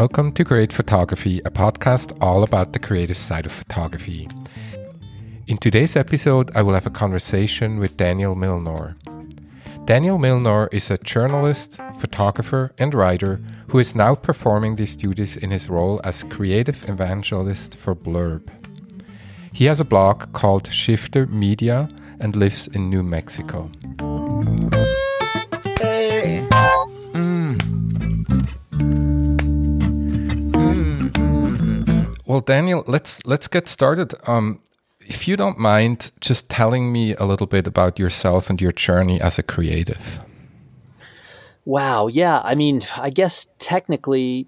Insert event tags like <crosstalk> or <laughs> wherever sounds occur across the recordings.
Welcome to Create Photography, a podcast all about the creative side of photography. In today's episode, I will have a conversation with Daniel Milnor. Daniel Milnor is a journalist, photographer, and writer who is now performing these duties in his role as creative evangelist for Blurb. He has a blog called Shifter Media and lives in New Mexico. Well, Daniel, let's let's get started. Um, if you don't mind, just telling me a little bit about yourself and your journey as a creative. Wow. Yeah. I mean, I guess technically,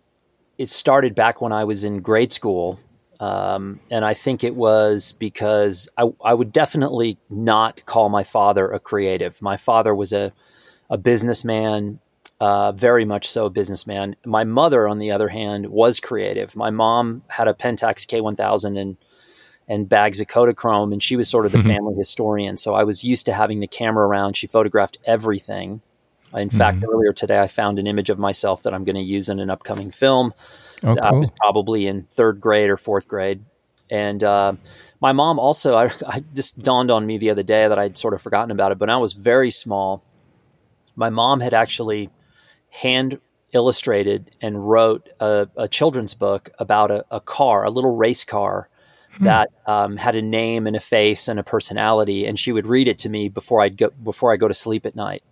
it started back when I was in grade school. Um, and I think it was because I, I, would definitely not call my father a creative. My father was a, a businessman, uh, very much so a businessman. My mother, on the other hand, was creative. My mom had a Pentax K1000 and and bags of Kodachrome, and she was sort of the mm-hmm. family historian. So I was used to having the camera around. She photographed everything. In mm-hmm. fact, earlier today, I found an image of myself that I'm going to use in an upcoming film. Oh, cool. I was probably in third grade or fourth grade, and uh, my mom also. I, I just dawned on me the other day that I'd sort of forgotten about it. But when I was very small, my mom had actually hand illustrated and wrote a, a children's book about a, a, car, a little race car hmm. that um, had a name and a face and a personality. And she would read it to me before I'd go before I go to sleep at night.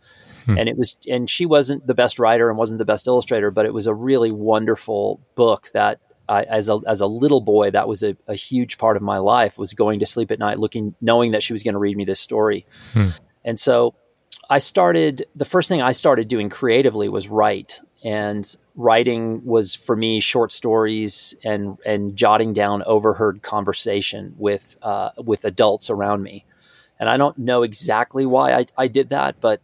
Hmm. And it was, and she wasn't the best writer and wasn't the best illustrator, but it was a really wonderful book that I, as a as a little boy, that was a, a, huge part of my life. Was going to sleep at night, looking, knowing that she was going to read me this story, hmm. and so I started the first thing I started doing creatively was write, and writing was for me short stories and and jotting down overheard conversation with uh, with adults around me. And I don't know exactly why I, I did that, but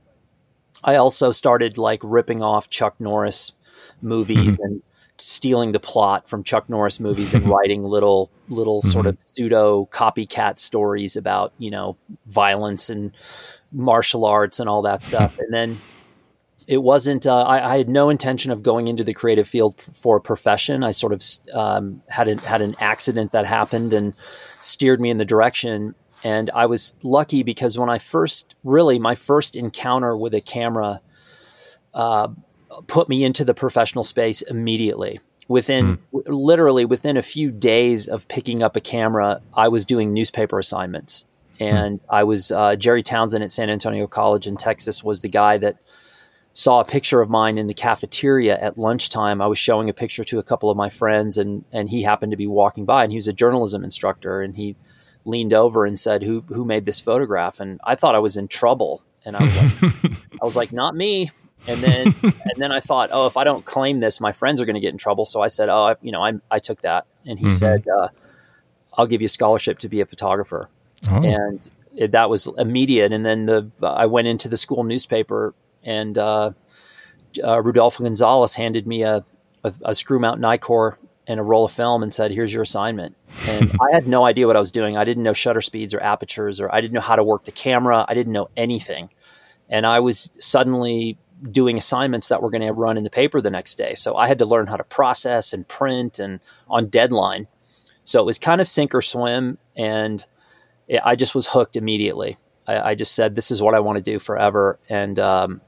I also started like ripping off Chuck Norris movies mm-hmm. and stealing the plot from Chuck Norris movies and <laughs> writing little little mm-hmm. sort of pseudo copycat stories about you know violence and martial arts and all that <laughs> stuff. and then it wasn't, uh, I, I, had no intention of going into the creative field for a profession. I sort of um, had, a, had an accident that happened and steered me in the direction. And I was lucky because when I first, really, my first encounter with a camera uh, put me into the professional space immediately within mm. literally within a few days of picking up a camera i was doing newspaper assignments. And I was uh, Jerry Townsend at San Antonio College in Texas was the guy that saw a picture of mine in the cafeteria at lunchtime. I was showing a picture to a couple of my friends, and and he happened to be walking by, and he was a journalism instructor, and he leaned over and said, "Who who made this photograph?" And I thought I was in trouble, and I was like, <laughs> I was like, "Not me." And then and then I thought, "Oh, if I don't claim this, my friends are going to get in trouble." So I said, "Oh, I, you know, I I took that," and he mm-hmm. said, uh, "I'll give you a scholarship to be a photographer." Oh. and it, that was immediate. And then the I went into the school newspaper, and uh, uh, Rudolfo Gonzalez handed me a, a, a screw mount Nikkor and a roll of film and said, "Here's your assignment." And <laughs> I had no idea what I was doing. I didn't know shutter speeds or apertures, or I didn't know how to work the camera. I didn't know anything, and I was suddenly doing assignments that were going to run in the paper the next day. So I had to learn how to process and print and on deadline. So it was kind of sink or swim, and I just was hooked immediately. I, I, just said, "This is what I want to do forever," and um,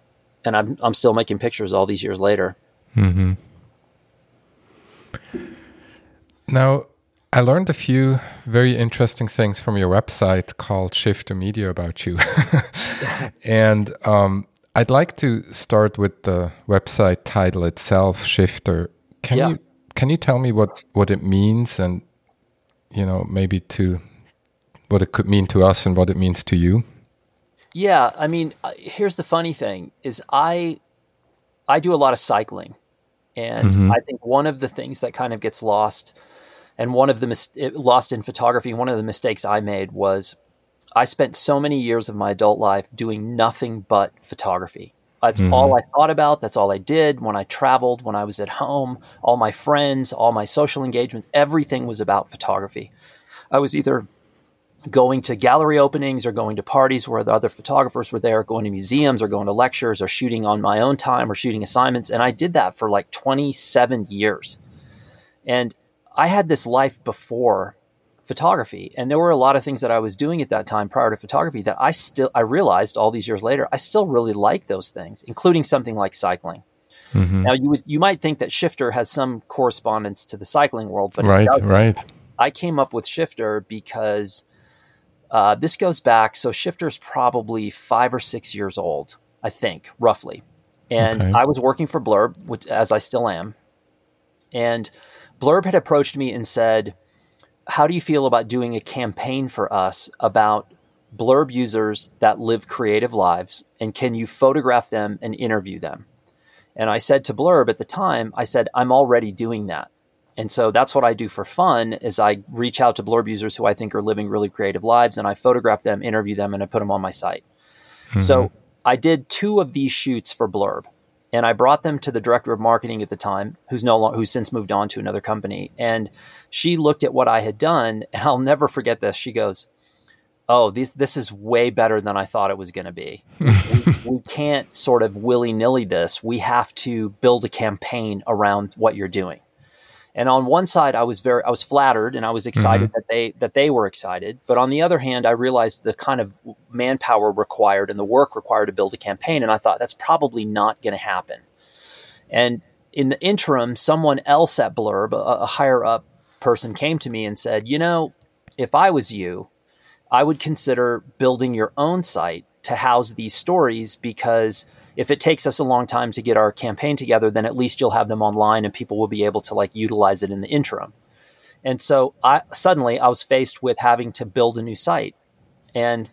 and I'm I'm still making pictures all these years later. Mm-hmm. Now, I learned a few very interesting things from your website called Shifter Media about you, <laughs> and um, I'd like to start with the website title itself, Shifter. Can yeah. you can you tell me what what it means and you know maybe to what it could mean to us and what it means to you? Yeah, I mean, uh, here's the funny thing: is I I do a lot of cycling, and mm-hmm. I think one of the things that kind of gets lost, and one of the mis- lost in photography, one of the mistakes I made was I spent so many years of my adult life doing nothing but photography. That's mm-hmm. all I thought about. That's all I did when I traveled, when I was at home. All my friends, all my social engagements, everything was about photography. I was either going to gallery openings or going to parties where the other photographers were there, going to museums or going to lectures or shooting on my own time or shooting assignments. And I did that for like 27 years. And I had this life before photography and there were a lot of things that I was doing at that time prior to photography that I still I realized all these years later I still really like those things including something like cycling. Mm-hmm. Now you would you might think that shifter has some correspondence to the cycling world but right right I came up with shifter because uh, this goes back so shifter's probably 5 or 6 years old I think roughly. And okay. I was working for Blurb which, as I still am. And Blurb had approached me and said how do you feel about doing a campaign for us about blurb users that live creative lives and can you photograph them and interview them? And i said to blurb at the time i said i'm already doing that and so that's what i do for fun is i reach out to blurb users who i think are living really creative lives and i photograph them interview them and i put them on my site mm-hmm. so i did two of these shoots for blurb and I brought them to the director of marketing at the time, who's no long, who's since moved on to another company. And she looked at what I had done, <laughs> and I'll never forget this. She goes, "Oh, this this is way better than I thought it was going to be. <laughs> we, we can't sort of willy nilly this. We have to build a campaign around what you're doing." And on one side, I was very, I was flattered and I was excited mm-hmm. that they that they were excited. But on the other hand, I realized the kind of manpower required and the work required to build a campaign, and I thought that's probably not going to happen. And in the interim, someone else at Blurb, a, a higher up person, came to me and said, "You know, if I was you, I would consider building your own site to house these stories because." If it takes us a long time to get our campaign together, then at least you'll have them online and people will be able to like utilize it in the interim. And so I suddenly I was faced with having to build a new site. And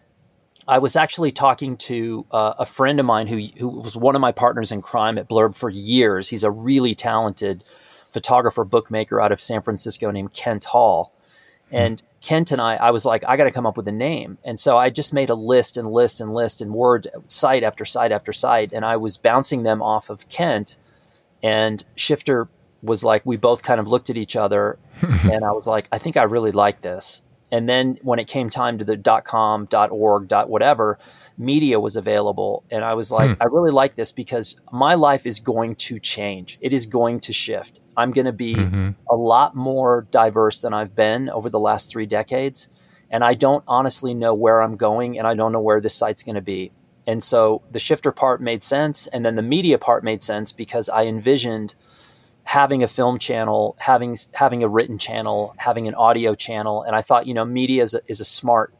I was actually talking to uh, a friend of mine who, who was one of my partners in crime at Blurb for years. He's a really talented photographer, bookmaker out of San Francisco named Kent Hall. And. Kent and I, I was like, I got to come up with a name. And so I just made a list and list and list and word site after site after site. And I was bouncing them off of Kent. And Shifter was like, we both kind of looked at each other. <laughs> and I was like, I think I really like this. And then when it came time to the dot .com, dot .org, dot .whatever, media was available. And I was like, hmm. I really like this because my life is going to change. It is going to shift. I'm going to be mm-hmm. a lot more diverse than I've been over the last three decades. And I don't honestly know where I'm going and I don't know where this site's going to be. And so the shifter part made sense. And then the media part made sense because I envisioned having a film channel, having having a written channel, having an audio channel, and I thought, you know, media is a, is a smart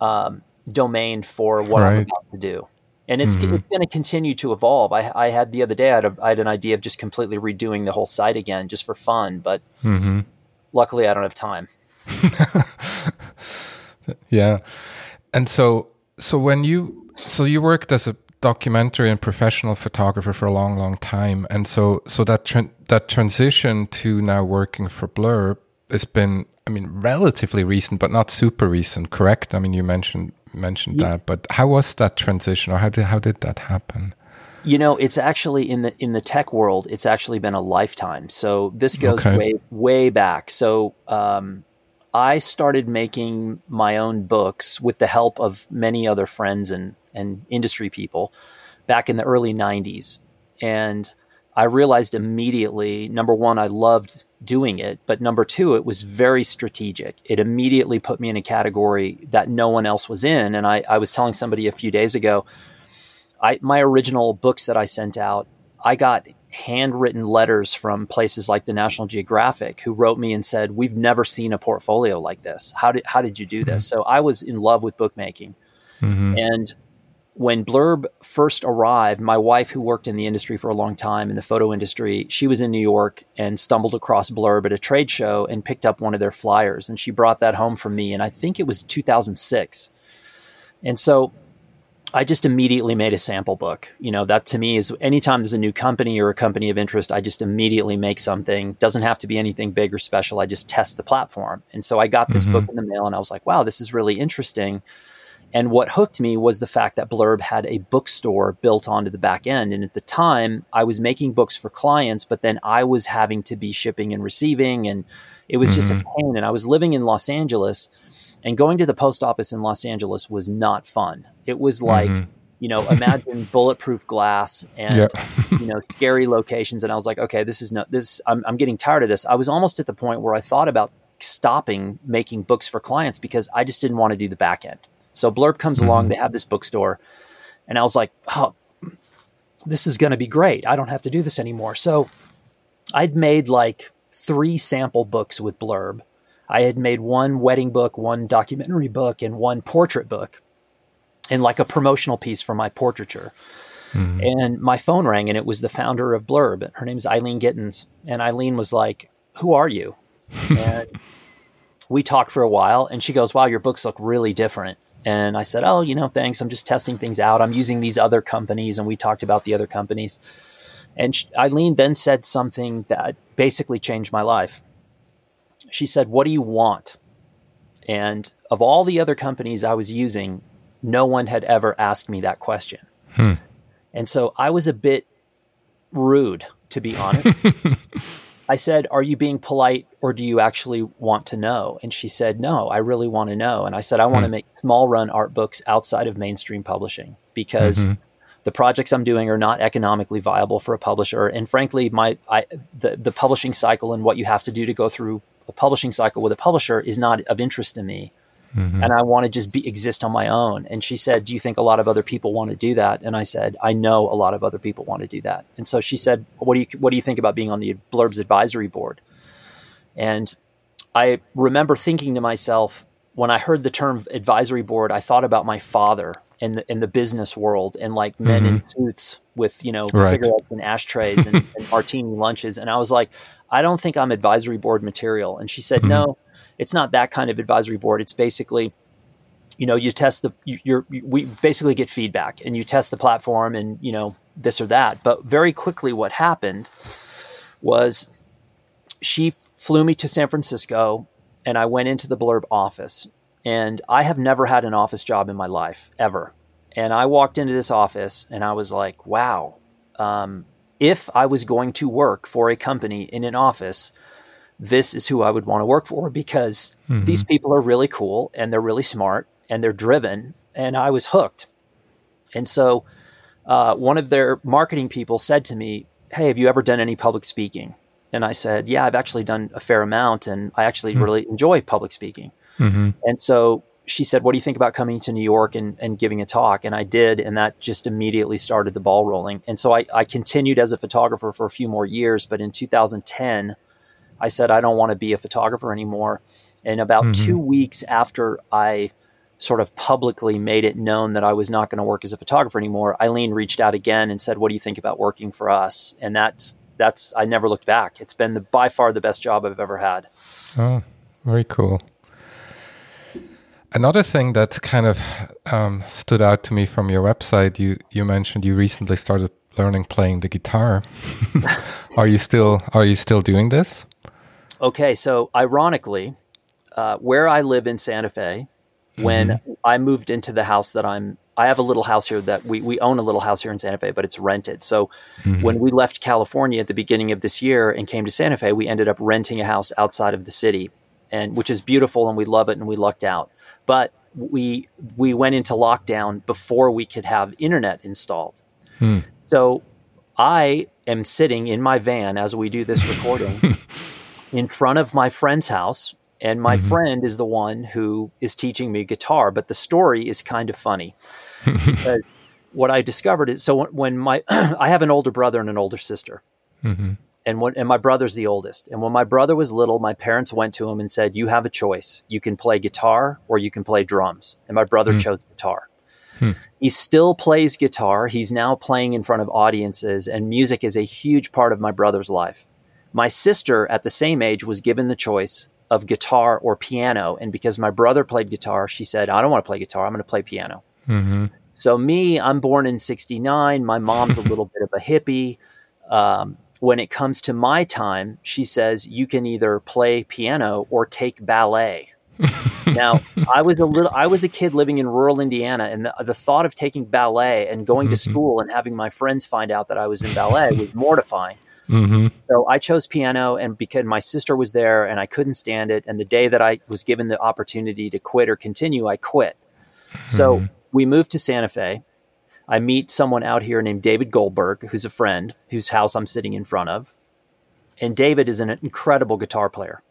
um, domain for what right. I'm about to do. And it's, mm-hmm. it's going to continue to evolve. I, I, had the other day, I had, a, I had, an idea of just completely redoing the whole site again just for fun, but mm-hmm. luckily I don't have time. <laughs> yeah. And so, so when you, so you worked as a documentary and professional photographer for a long, long time. And so, so that, tra- that transition to now working for Blurb has been, I mean, relatively recent, but not super recent, correct? I mean, you mentioned mentioned yeah. that, but how was that transition, or how did how did that happen? You know, it's actually in the in the tech world. It's actually been a lifetime. So this goes okay. way way back. So um, I started making my own books with the help of many other friends and and industry people back in the early '90s, and I realized immediately. Number one, I loved doing it. But number two, it was very strategic. It immediately put me in a category that no one else was in. And I, I was telling somebody a few days ago, I, my original books that I sent out, I got handwritten letters from places like the National Geographic who wrote me and said, "We've never seen a portfolio like this. How did how did you do this?" Mm-hmm. So I was in love with bookmaking, mm-hmm. and when Blurb first arrived, my wife, who worked in the industry for a long time in the photo industry, she was in New York and stumbled across Blurb at a trade show and picked up one of their flyers. And she brought that home for me. And I think it was 2006. And so I just immediately made a sample book. You know, that to me is anytime there's a new company or a company of interest, I just immediately make something. Doesn't have to be anything big or special. I just test the platform. And so I got this mm-hmm. book in the mail and I was like, wow, this is really interesting and what hooked me was the fact that Blurb had a bookstore built onto the back end. And at the time, I was making books for clients, but then I was having to be shipping and receiving. And it was mm-hmm. just a mm-hmm. pain. And I was living in Los Angeles, and going to the post office in Los Angeles was not fun. It was like, mm-hmm. you know, imagine <laughs> bulletproof glass and you know scary locations. And I was like, okay, this is not this. I'm, I'm getting tired of this. I was almost at the point where I thought about stopping making books for clients because I just didn't want to do the back end. So Blurb comes along. Mm-hmm. They have this bookstore, and I was like, oh, this is going to be great. I don't have to do this anymore. So I'd made like three sample books with Blurb. I had made one wedding book, one documentary book, and one portrait book, and like a promotional piece for my portraiture. Mm-hmm. And my phone rang, and it was the founder of Blurb. Her name's Eileen Gittins. And Eileen was like, Who are you? <laughs> and we talked for a while, and she goes, Wow, your books look really different. And I said, Oh, you know, thanks. I'm just testing things out. I'm using these other companies. And we talked about the other companies. And Eileen then said something that basically changed my life. She said, What do you want? And of all the other companies I was using, no one had ever asked me that question. Hmm. And so I was a bit rude, to be honest. <laughs> I said, Are you being polite or do you actually want to know? And she said, No, I really want to know. And I said, I want to hmm. make small run art books outside of mainstream publishing because mm-hmm. the projects I'm doing are not economically viable for a publisher. And frankly, my I, the, the publishing cycle and what you have to do to go through a publishing cycle with a publisher is not of interest to me. Mm-hmm. And I want to just be exist on my own. And she said, Do you think a lot of other people want to do that? And I said, I know a lot of other people want to do that. And so she said, What do you what do you think about being on the Blurbs advisory board? And I remember thinking to myself, when I heard the term advisory board, I thought about my father in the in the business world and like men in mm-hmm. suits with you know Right. cigarettes and ashtrays and, and <laughs> martini lunches, and I was like, I don't think I'm advisory board material. And she said, No, mm-hmm. It's not that kind of advisory board. It's basically, you know, you test the you, you're we basically get feedback and you test the platform and you know this or that. But very quickly, what happened was she flew me to San Francisco and I went into the Blurb office. And I have never had an office job in my life ever. And I walked into this office and I was like, wow, um, if I was going to work for a company in an office, this is who I would want to work for because mm-hmm. these people are really cool and they're really smart and they're driven. And I was hooked. And so uh, one of their marketing people said to me, Hey, have you ever done any public speaking? And I said, Yeah, I've actually done a fair amount and I actually hmm. really enjoy public speaking. Mm-hmm. And so she said, What do you think about coming to New York and, and giving a talk? And I did. And that just immediately started the ball rolling. And so I, I continued as a photographer for a few more years. But in 2010, I said, I don't want to be a photographer anymore. And about two weeks after I sort of publicly made it known that I was not going to work as a photographer anymore, Eileen reached out again and said, What do you think about working for us? And that's, that's, I never looked back. It's been the, by far the best job I've ever had. Oh, very cool. Another thing that kind of um, stood out to me from your website, you you mentioned you recently started learning playing the guitar. <laughs> are you still Are you still doing this? Okay, so ironically, uh, where I live in Santa Fe, when mm-hmm. I moved into the house that I'm, I have a little house here that we, we own a little house here in Santa Fe, but it's rented. So mm-hmm. when we left California at the beginning of this year and came to Santa Fe, we ended up renting a house outside of the city, and which is beautiful and we love it and we lucked out. But we we went into lockdown before we could have internet installed. Hmm. So I am sitting in my van as we do this recording <laughs> in front of my friend's house. And my mm-hmm. friend is the one who is teaching me guitar. But the story is kind of funny. <laughs> what I discovered is so when- my, <clears throat> I have an older brother and an older sister. Mm-hmm. And when, and my brother's the oldest. And when my brother was little, my parents went to him and said, You have a choice. You can play guitar or you can play drums. And my brother hmm. chose guitar. Hmm. He still plays guitar. He's now playing in front of audiences, and music is a huge part of my brother's life. My sister, at the same age, was given the choice of guitar or piano. And because my brother played guitar, she said, I don't want to play guitar. I'm going to play piano. So, me, I'm born in 69. My mom's a <laughs> little bit of a hippie. Um, when it comes to my time, she says, you can either play piano or take ballet. now, I was a little, I was a kid living in rural Indiana, and the, the thought of taking ballet and going to school and having my friends find out that I was in ballet was mortifying. Mm-hmm. So I chose piano, and because my sister was there and I couldn't stand it, and the day that I was given the opportunity to quit or continue, I quit. So mm-hmm. we moved to Santa Fe. I meet someone out here named David Goldberg, who's a friend whose house I'm sitting in front of. And David is an incredible guitar player.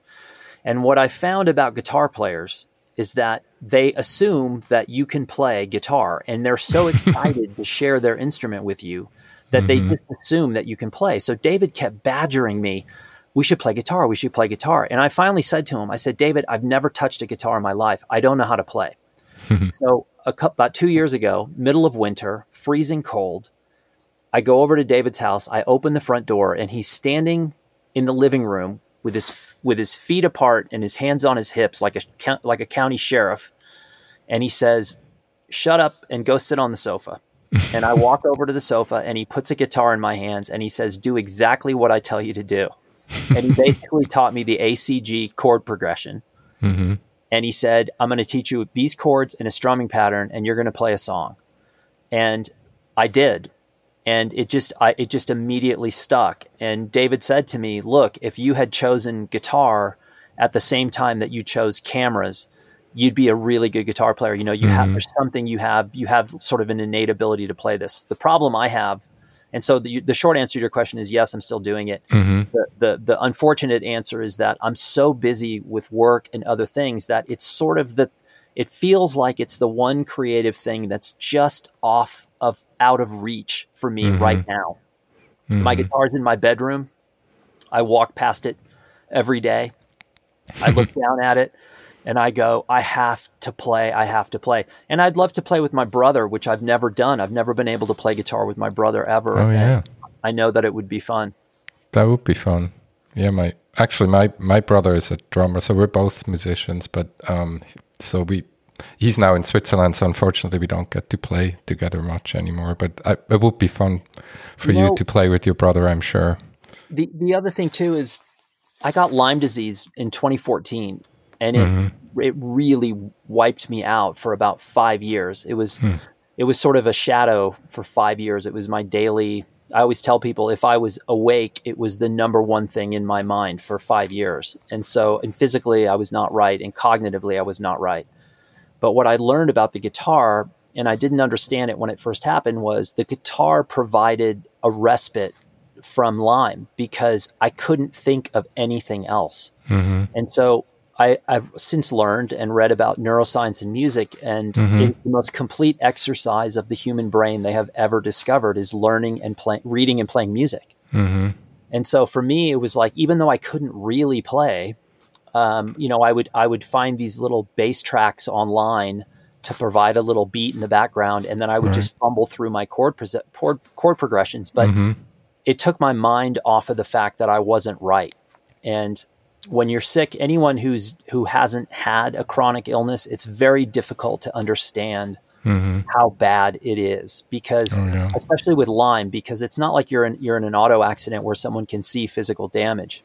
And what I found about guitar players is that they assume that you can play guitar and they're so <laughs> excited to share their instrument with you that mm-hmm. they just assume that you can play. So David kept badgering me, we should play guitar, we should play guitar. And I finally said to him, I said, David, I've never touched a guitar in my life. I don't know how to play. <laughs> so a couple, about two years ago, middle of winter, freezing cold, I go over to David's house. I open the front door, and he's standing in the living room with his with his feet apart and his hands on his hips, like a like a county sheriff. And he says, "Shut up and go sit on the sofa." <laughs> and I walk over to the sofa, and he puts a guitar in my hands, and he says, "Do exactly what I tell you to do." <laughs> and he basically taught me the ACG chord progression. Mm-hmm and he said, I'm going to teach you these chords in a strumming pattern and you're going to play a song. And I did. And it just I it just immediately stuck. And David said to me, "Look, if you had chosen guitar at the same time that you chose cameras, you'd be a really good guitar player. You know, you mm-hmm. have there's something you have you have sort of an innate ability to play this. The problem I have and so the, the short answer to your question is yes, I'm still doing it. Mm-hmm. The, the, the unfortunate answer is that I'm so busy with work and other things that it's sort of the it feels like it's the one creative thing that's just off of out of reach for me mm-hmm. right now. Mm-hmm. My guitar's in my bedroom. I walk past it every day. I look <laughs> down at it and I go, I have to play, I have to play. And I'd love to play with my brother, which I've never done. I've never been able to play guitar with my brother ever. Oh, yeah. I know that it would be fun. That would be fun. Yeah, my actually my my brother is a drummer, so we're both musicians, but um so we he's now in Switzerland, so unfortunately we don't get to play together much anymore, but I, it would be fun for you, you to play with your brother, I'm sure. The the other thing too is I got Lyme disease in 2014 and it mm-hmm. it really wiped me out for about five years. It was hmm. it was sort of a shadow for five years. It was my daily. I always tell people if I was awake, it was the number one thing in my mind for five years. And so, and physically, I was not right, and cognitively, I was not right. But what I learned about the guitar, and I didn't understand it when it first happened, was the guitar provided a respite from Lyme because I couldn't think of anything else. Mm-hmm. And so I, have since learned and read about neuroscience and music, and mm-hmm. it's the most complete exercise of the human brain they have ever discovered is learning and playing, reading and playing music. Mm-hmm. And so for me, it was like even though I couldn't really play, um, you know, I would I would find these little bass tracks online to provide a little beat in the background, and then I would right. just fumble through my chord, pre- chord, chord progressions. But mm-hmm. it took my mind off of the fact that I wasn't right, and when you're sick, anyone who's who hasn't had a chronic illness, it's very difficult to understand mm-hmm. how bad it is because, oh, yeah. especially with Lyme, because it's not like you're in you're in an auto accident where someone can see physical damage.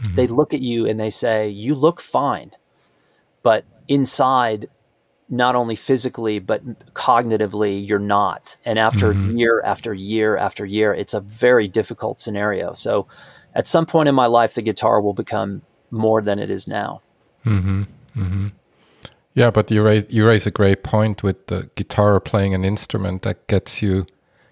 Mm-hmm. They look at you and they say, "You look fine," but inside, not only physically but cognitively, you're not. And after mm-hmm. year after year after year, it's a very difficult scenario. So at some point in my life, the guitar will become more than it is now. Mm-hmm. Mm-hmm. Yeah, but you raise you raise a great point with the guitar playing an instrument that gets you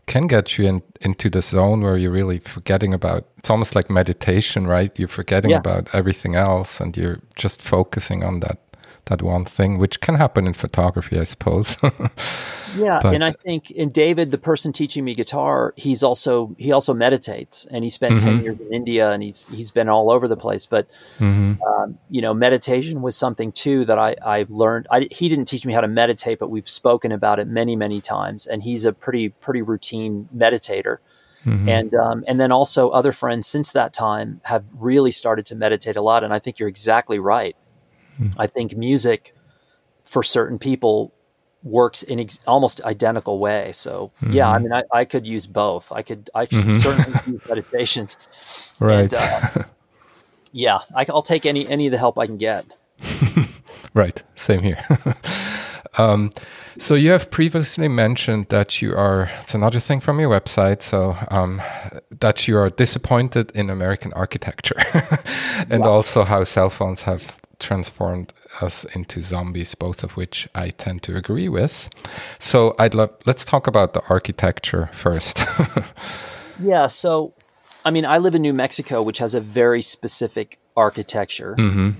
can get you in, into the zone where you're really forgetting about it's almost like meditation, right? You're forgetting yeah. about everything else and you're just focusing on that that one thing, which can happen in photography, I suppose. <laughs> yeah, but, and I think in David, the person teaching me guitar, he's also he also meditates, and he spent mm-hmm. ten years in India, and he's he's been all over the place. But mm-hmm. um, you know, meditation was something too that I I've learned. I, he didn't teach me how to meditate, but we've spoken about it many many times, and he's a pretty pretty routine meditator. Mm-hmm. And um, and then also other friends since that time have really started to meditate a lot. And I think you're exactly right. I think music for certain people works in ex- almost identical way. So mm-hmm. yeah, I mean, I, I could use both. I could, I should mm-hmm. certainly <laughs> use meditation. Right. And, uh, yeah, I, will take any any of the help I can get. <laughs> right. Same here. <laughs> um, so you have previously mentioned that you are. It's another thing from your website. So um, that you are disappointed in American architecture, and wow. also how cell phones have transformed us into zombies, both of which I tend to agree with. So I'd love let's talk about the architecture first. <laughs> yeah, so I mean, I live in New Mexico, which has a very specific architecture. Mm-hmm.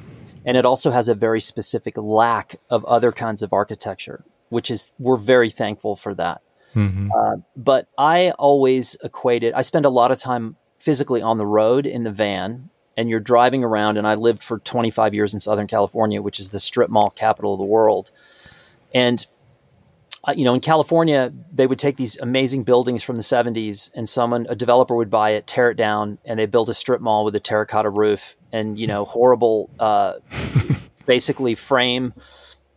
And it also has a very specific lack of other kinds of architecture, which is, we're very thankful for that. Mm-hmm. Uh, but I always equated, I spend a lot of time physically on the road in the van, and you're driving around. And I lived for 25 years in Southern California, which is the strip mall capital of the world. And uh, you know, in California, they would take these amazing buildings from the 70s and someone, a developer would buy it, tear it down, and they build a strip mall with a terracotta roof and, you know, horrible, uh, <laughs> basically frame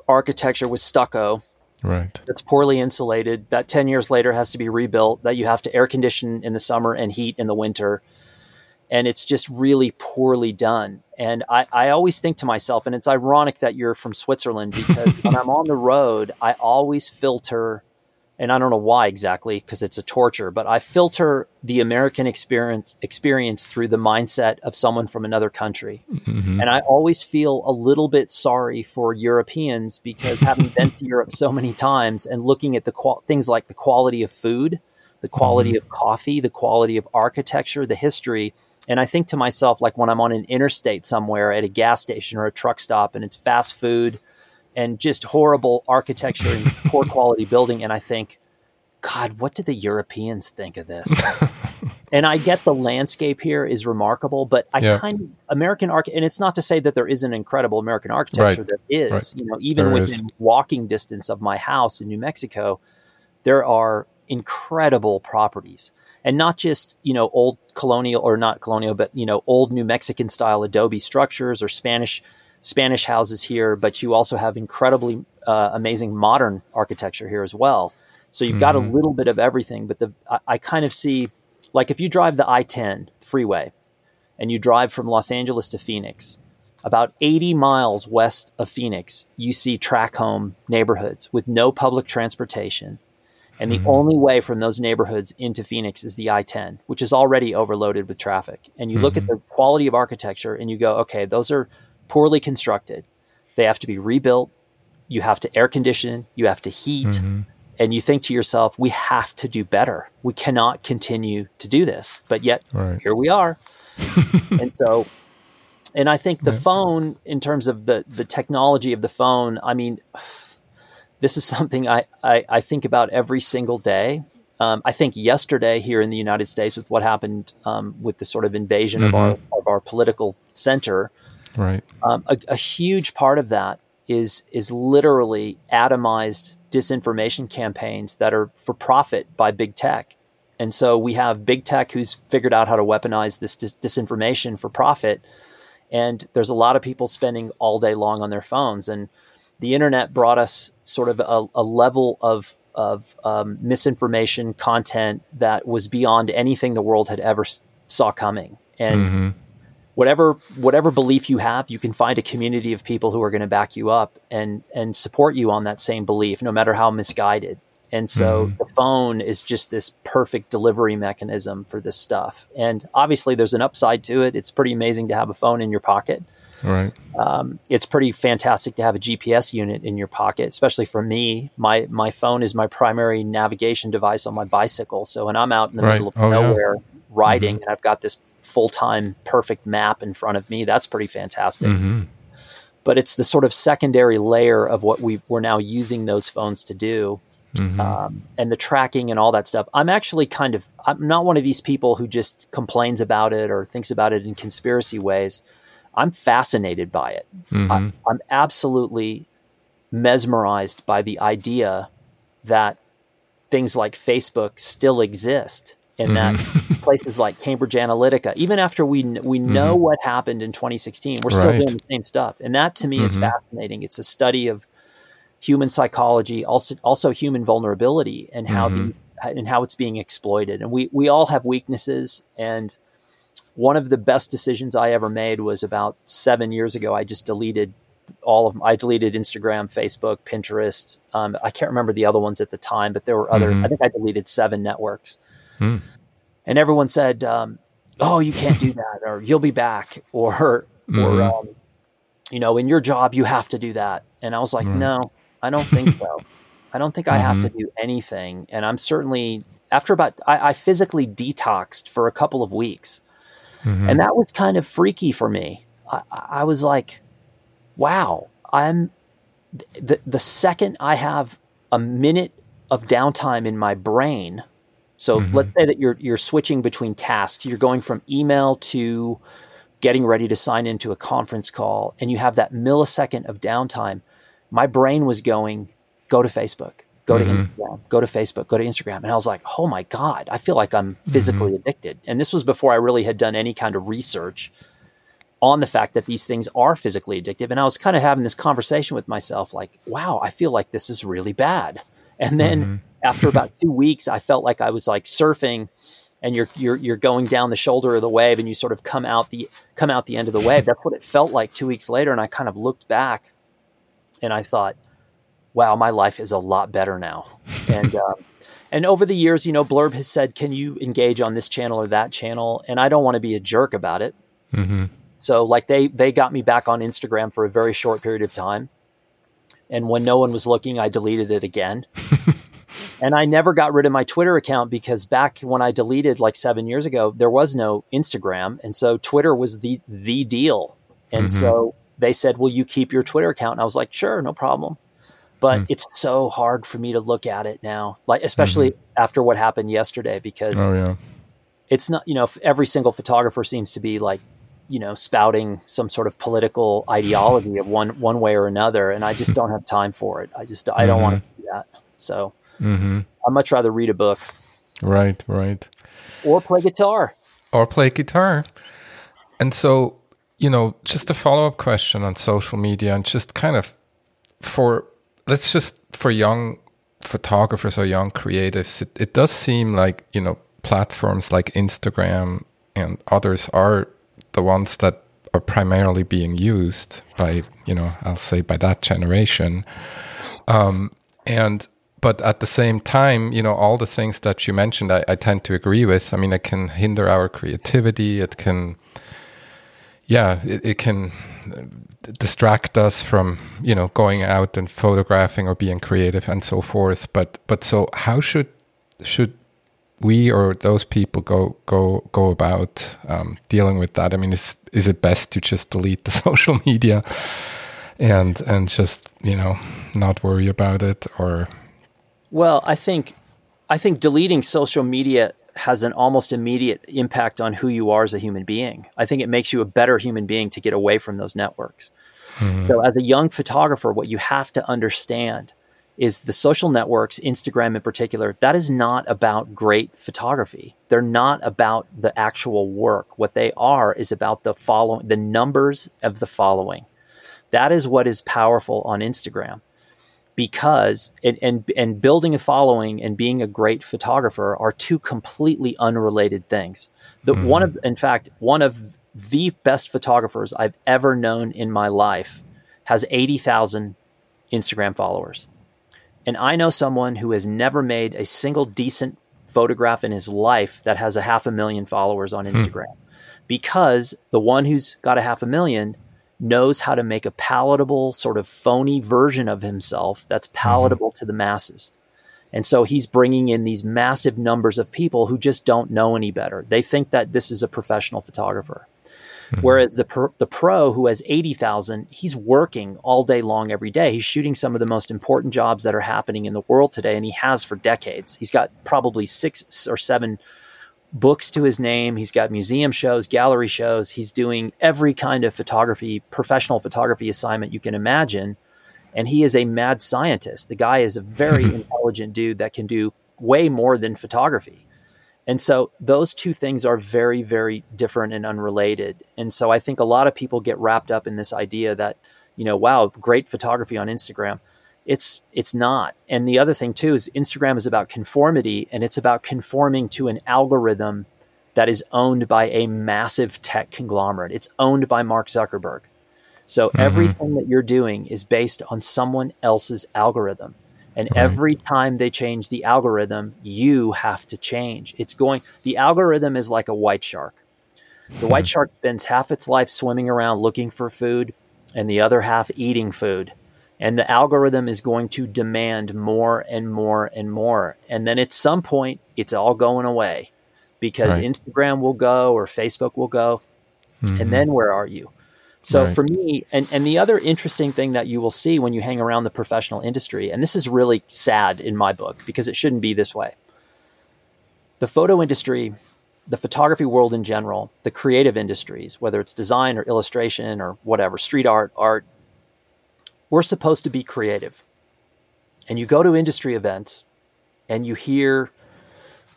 architecture with stucco. Right. That's poorly insulated. That 10 years later has to be rebuilt, that you have to air condition in the summer and heat in the winter and it's just really poorly done. And I, I always think to myself, and it's ironic that you're from Switzerland <laughs> because when I'm on the road, I always filter, and I don't know why exactly because it's a torture, but I filter the American experience experience through the mindset of someone from another country, mm-hmm. and I always feel a little bit sorry for Europeans because having been to Europe so many times and looking at the qual- things like the quality of food, the quality mm-hmm. of coffee, the quality of architecture, the history and I think to myself, like when I'm on an interstate somewhere at a gas station or a truck stop and it's fast food and just horrible architecture and <laughs> poor quality building. And I think, God, what do the Europeans think of this? <laughs> and I get the landscape here is remarkable, but I yeah. kind of American arch, and it's not to say that there isn't incredible American architecture. Right. There is, right. you know, even there within is. walking distance of my house in New Mexico, there are incredible properties and not just you know old colonial or not colonial, but you know old New Mexican style adobe structures or Spanish Spanish houses here, but you also have incredibly uh, amazing modern architecture here as well. So you've mm-hmm. got a mm-hmm. little bit of everything. But the I, I kind of see like if you drive the I-10 freeway and you drive from Los Angeles to Phoenix, about 80 miles west of Phoenix, you see track home neighborhoods with no public transportation and the mm-hmm. only way from those neighborhoods into Phoenix is the I 10, which is already overloaded with traffic. And you mm-hmm. look at mm-hmm. the quality of architecture and you go, okay, those are poorly constructed. They have to be rebuilt. You have to air condition, you have to heat. Mm-hmm. And you think to yourself, we have to do better. We cannot continue to do this. But yet, right. here we are. <laughs> and so, and I think the yeah. phone, in terms of the, the technology of the phone, I mean, this is something I, I, I think about every single day. Um, I think yesterday here in the United States, with what happened um, with the sort of invasion mm-hmm. of our of our political center, right? Um, a, a, huge part of that is is literally atomized disinformation campaigns that are for profit by big tech, and so we have big tech who's figured out how to weaponize this dis- disinformation for profit, and there's a lot of people spending all day long on their phones and the internet brought us sort of a, a level of of um, misinformation content that was beyond anything the world had ever saw coming. And mm-hmm. whatever whatever belief you have, you can find a community of people who are going to back you up and and support you on that same belief, no matter how misguided. And so mm-hmm. the phone is just this perfect delivery mechanism for this stuff. And obviously, there's an upside to it. It's pretty amazing to have a phone in your pocket. Right. Um, it's pretty fantastic to have a GPS unit in your pocket, especially for me. My my phone is my primary navigation device on my bicycle. So when I'm out in the right. middle of oh, nowhere yeah. riding, mm-hmm. and I've got this full time perfect map in front of me, that's pretty fantastic. Mm-hmm. But it's the sort of secondary layer of what we we're now using those phones to do. Mm-hmm. Um, and the tracking and all that stuff. I'm actually kind of I'm not one of these people who just complains about it or thinks about it in conspiracy ways. I'm fascinated by it. Mm-hmm. I, I'm absolutely mesmerized by the idea that things like Facebook still exist and mm-hmm. that <laughs> places like Cambridge Analytica, even after we we know mm-hmm. what happened in 2016, we're still right. doing the same stuff. And that to me mm-hmm. is fascinating. It's a study of human psychology, also also human vulnerability, and how mm-hmm. these and how it's being exploited. And we we all have weaknesses, and one of the best decisions I ever made was about seven years ago. I just deleted all of them. I deleted Instagram, Facebook, Pinterest. Um, I can't remember the other ones at the time, but there were other. Mm-hmm. I think I deleted seven networks. Mm. And everyone said, um, "Oh, you can't do <laughs> that," or "You'll be back," or mm-hmm. or um, you know, in your job, you have to do that. And I was like, Mm. no, I don't think <laughs> so. I don't think I have to Mhm. do anything. And I'm certainly, after about, I, I physically detoxed for a couple of weeks. Mhm. And that was kind of freaky for me. I, I was like, wow, I'm the, the second I have a minute of downtime in my brain. So Mhm. let's say that you're you're switching between tasks. You're going from email to getting ready to sign into a conference call and you have that millisecond of downtime. My brain was going, go to Facebook, go to Mhm. Instagram, go to Facebook, go to Instagram. And I was like, oh my God, I feel like I'm physically addicted. And this was before I really had done any kind of research on the fact that these things are physically addictive. And I was kind of having this conversation with myself, like, wow, I feel like this is really bad. And then Mhm. <laughs> after about <laughs> two weeks, I felt like I was like surfing and you're, you're, you're going down the shoulder of the wave and you sort of come out the, come out the end of the wave. That's what it felt like two weeks later. And I kind of looked back and I thought, wow, my life is a lot better now. <laughs> And, um, and over the years, you know, Blurb has said, can you engage on this channel or that channel? And I don't want to be a jerk about it. Mhm. So like they they got me back on Instagram for a very short period of time. And when no one was looking, I deleted it again. <laughs> and I never got rid of my Twitter account because back when I deleted like 7 years ago, there was no Instagram, and so Twitter was the the deal. And Mhm. so they said, "Will you keep your Twitter account?" And I was like, "Sure, no problem." But Mm. it's so hard for me to look at it now, like especially after what happened yesterday because Oh yeah. it's not you know every single photographer seems to be like you know spouting some sort of political ideology of one one way or another and i just <laughs> don't have time for it i just i don't want to do that so hmm i'd much rather read a book Right. Right. or play guitar or play guitar. And so, you know, just a follow up question on social media and just kind of for, let's just for young photographers or young creatives, it, it does seem like, you know, platforms like Instagram and others are the ones that are primarily being used by, you know, I'll say by that generation. Um, and but at the same time, you know, all the things that you mentioned, I, I tend to agree with. I mean, it can hinder our creativity. It can, yeah, it, it can uh, distract us from, you know, going out and photographing or being creative and so forth. But but so how should should we or those people go go go about um, dealing with that? I mean, is is it best to just delete the <laughs> social media and and just you know not worry about it or well i think i think deleting social media has an almost immediate impact on who you are as a human being i think it makes you a better human being to get away from those networks mm-hmm. So, as a young photographer, what you have to understand is the social networks, Instagram in particular, that is not about great photography. They're not about the actual work. What they are is about the following, the numbers of the following. That is what is powerful on Instagram because and, and and building a following and being a great photographer are two completely unrelated things. The mm-hmm. one of in fact one of the best photographers I've ever known in my life has 80,000 Instagram followers. And I know someone who has never made a single decent photograph in his life that has a half a million followers on hmm. Instagram because the one who's got a half a million knows how to make a palatable sort of phony version of himself that's mm-hmm. palatable to the masses. And so he's bringing in these massive numbers of people who just don't know any better. They think that this is a professional photographer. Mm-hmm. Whereas the pro, the pro who has 80,000, he's working all day long every day. He's shooting some of the most important jobs that are happening in the world today and he has for decades. He's got probably 6 or 7 books to his name. He's got museum shows, gallery shows. He's doing every kind of photography, professional photography assignment you can imagine. And he is a mad scientist. The guy is a very <laughs> intelligent dude that can do way more than photography. And so those two things are very, very different and unrelated. And so I think a lot of people get wrapped up in this idea that, you know, wow, great photography on Instagram. It's it's not. And the other thing too is Instagram is about conformity and it's about conforming to an algorithm that is owned by a massive tech conglomerate. It's owned by Mark Zuckerberg. So mm-hmm. everything that you're doing is based on someone else's algorithm. And every time they change the algorithm, you have to change. It's going, the algorithm is like a white shark. The white mm-hmm. shark spends half its life swimming around looking for food, and the other half eating food. And the algorithm is going to demand more and more and more. And then at some point, it's all going away because Right. Instagram will go or Facebook will go. And mm-hmm. then where are you? So Right. for me, and, and the other interesting thing that you will see when you hang around the professional industry, and this is really sad in my book because it shouldn't be this way. The photo industry, the photography world in general, the creative industries, whether it's design or illustration or whatever, street art, art, we're supposed to be creative. And you go to industry events and you hear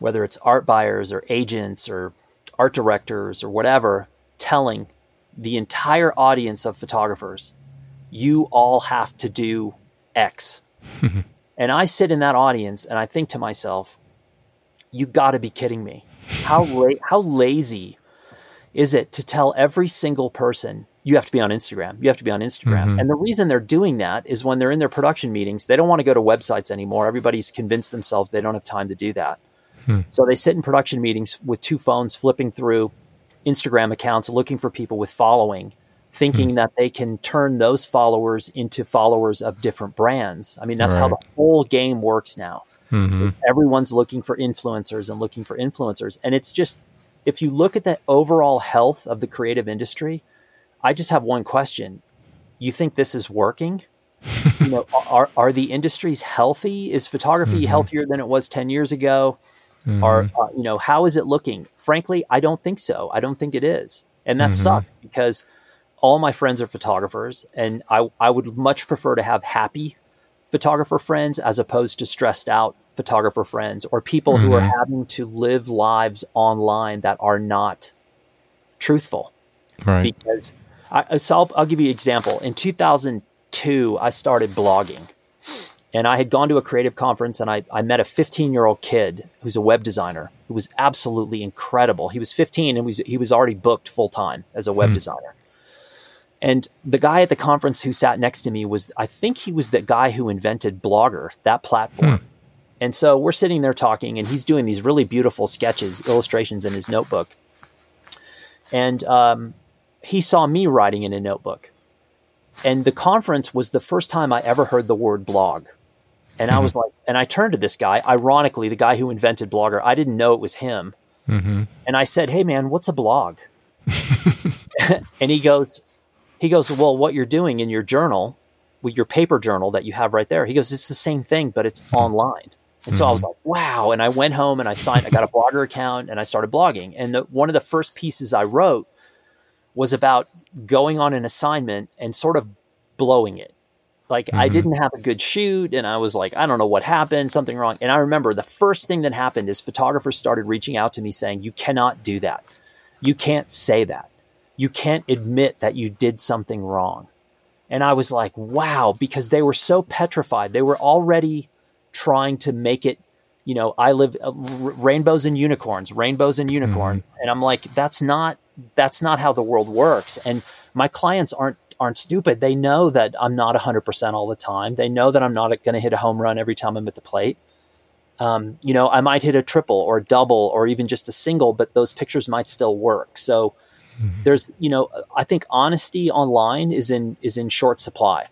whether it's art buyers or agents or art directors or whatever telling the entire audience of photographers, you all have to do X. <laughs> and I sit in that audience and I think to myself, you got to be kidding me. How la- how lazy is it to tell every single person you have to be on Instagram? You have to be on Instagram. Mm-hmm. And the reason they're doing that is when they're in their production meetings, they don't want to go to websites anymore. Everybody's convinced themselves they don't have time to do that. Hmm. So they sit in production meetings with two phones flipping through Instagram accounts looking for people with following, thinking hmm. that they can turn those followers into followers of different brands. I mean, that's how the whole game works now. hmm Everyone's looking for influencers and looking for influencers. And it's just, if you look at the overall health of the creative industry, I just have one question. You think this is working? <laughs> you know, are, are the industries healthy? Is photography mm-hmm. healthier than it was 10 years ago? Are mm-hmm. uh, you know how is it looking? Frankly, I don't think so. I don't think it is, and that mm-hmm. sucks because all my friends are photographers, and I I would much prefer to have happy photographer friends as opposed to stressed out photographer friends or people who are having to live lives online that are not truthful Right. because I, uh, so I'll, I'll give you an example. In 2002, I started blogging, and I had gone to a creative conference, and I, I met a 15 year old kid who's a web designer who was absolutely incredible. He was 15 and was he was already booked full time as a web hmm. designer. And the guy at the conference who sat next to me was, I think he was the guy who invented Blogger, that platform. Hmm. And so we're sitting there talking, and he's doing these really beautiful sketches, illustrations in his notebook. And um, he saw me writing in a notebook. And the conference was the first time I ever heard the word blog. And I was mm-hmm. like, and I turned to this guy, ironically, the guy who invented Blogger. I didn't know it was him. hmm And I said, Hey man, what's a blog? <laughs> and he goes, he goes, Well, what you're doing in your journal, with your paper journal that you have right there, he goes, It's the same thing, but it's mm-hmm. online. And so I was mm-hmm. like, wow. And I went home and I signed, I got a <laughs> blogger account and I started blogging. And the, one of the first pieces I wrote was about going on an assignment and sort of blowing it. Like I didn't have a good shoot and I was like, I don't know what happened, something wrong. And I remember the first thing that happened is photographers started reaching out to me saying, you cannot do that. You can't say that. You can't admit that you did something wrong. And I was like, wow, because they were so petrified. They were already trying to make it, you know, I live uh, r- rainbows and unicorns, rainbows and unicorns. And I'm like, that's not, that's not how the world works. And my clients aren't, aren't stupid. They know that I'm not 100% all the time. They know that I'm not going to hit a home run every time I'm at the plate. Um, you know, I might hit a triple or a double or even just a single, but those pictures might still work. So there's, you know, I think honesty online is in is in short supply,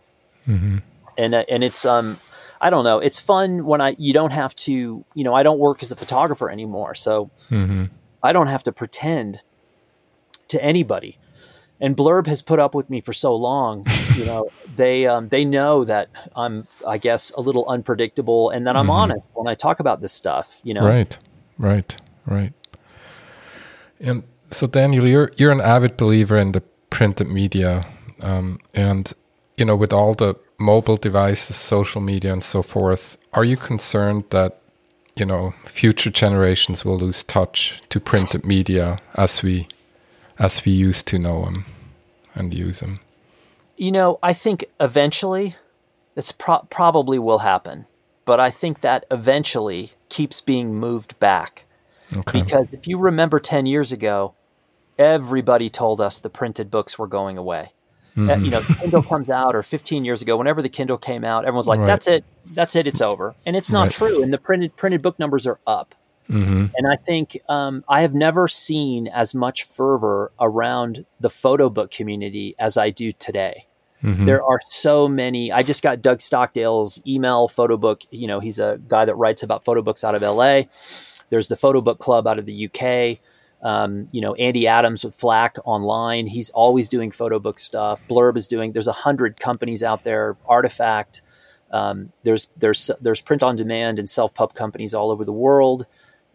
hmm and uh, and it's um, I don't know, it's fun when I you don't have to, you know, I don't work as a photographer anymore, so hmm I don't have to pretend to anybody. And Blurb has put up with me for so long. You know, <laughs> they um, they know that I'm, I guess, a little unpredictable, and that I'm honest when I talk about this stuff. You know, Right, right, right. And so, Daniel, you're you're an avid believer in the printed media, um, and you know, with all the mobile devices, social media, and so forth, are you concerned that you know future generations will lose touch to printed media as we as we used to know them and use them? You know, I think eventually it's pro- probably will happen, but I think that eventually keeps being moved back Okay. because if you remember 10 years ago, everybody told us the printed books were going away. Uh, you know, Kindle comes out, or 15 years ago, whenever the Kindle came out, everyone's like, Right. "That's it, that's it, it's over," and it's not Right. true. And the printed printed book numbers are up. Hmm And I think um, I have never seen as much fervor around the photo book community as I do today. Mm-hmm. There are so many. I just got Doug Stockdale's email photo book. You know, he's a guy that writes about photo books out of LA. There's the Photo Book Club out of the UK. Um, you know, Andy Adams with Flak online. He's always doing photo book stuff. Blurb is doing. There's a hundred companies out there. Artifact. Um, there's there's there's print on demand and self pub companies all over the world.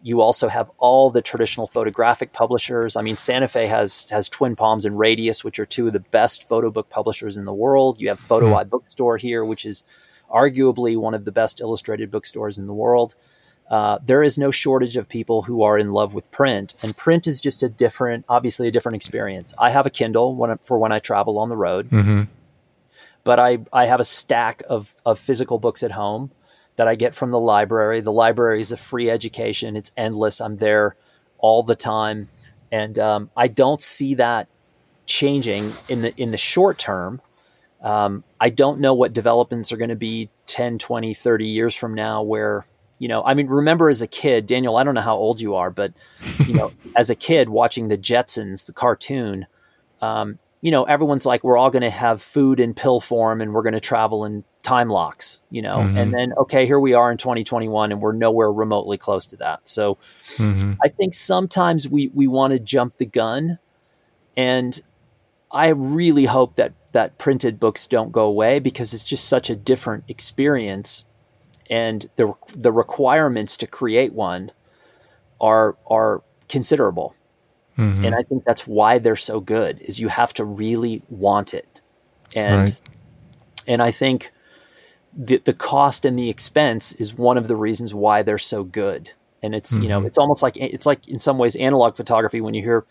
You also have all the traditional photographic publishers. I mean, Santa Fe has has Twin Palms and Radius, which are two of the best photo book publishers in the world. You have Photo mm. Eye Bookstore here, which is arguably one of the best illustrated bookstores in the world. Uh, there is no shortage of people who are in love with print, and print is just a different, obviously a different experience. I have a Kindle when, for when I travel on the road, mm-hmm. but I I have a stack of of physical books at home that I get from the library. The library is a free education; it's endless. I'm there all the time, and um, I don't see that changing in the in the short term. Um, I don't know what developments are going to be 10, 20, 30 years from now where you know, I mean, remember as a kid, Daniel, I don't know how old you are, but, you know, <laughs> as a kid watching the Jetsons, the cartoon, um, you know, everyone's like, we're all going to have food in pill form and we're going to travel in time locks, you know, mm-hmm. and then, okay, here we are in 2021 and we're nowhere remotely close to that. So mm-hmm. I think sometimes we, we want to jump the gun and I really hope that, that printed books don't go away because it's just such a different experience and the the requirements to create one are are considerable. Mm-hmm. And I think that's why they're so good is you have to really want it. And right. and I think the the cost and the expense is one of the reasons why they're so good. And it's mm-hmm. you know, mm-hmm. it's almost like it's like in some ways analog photography when you hear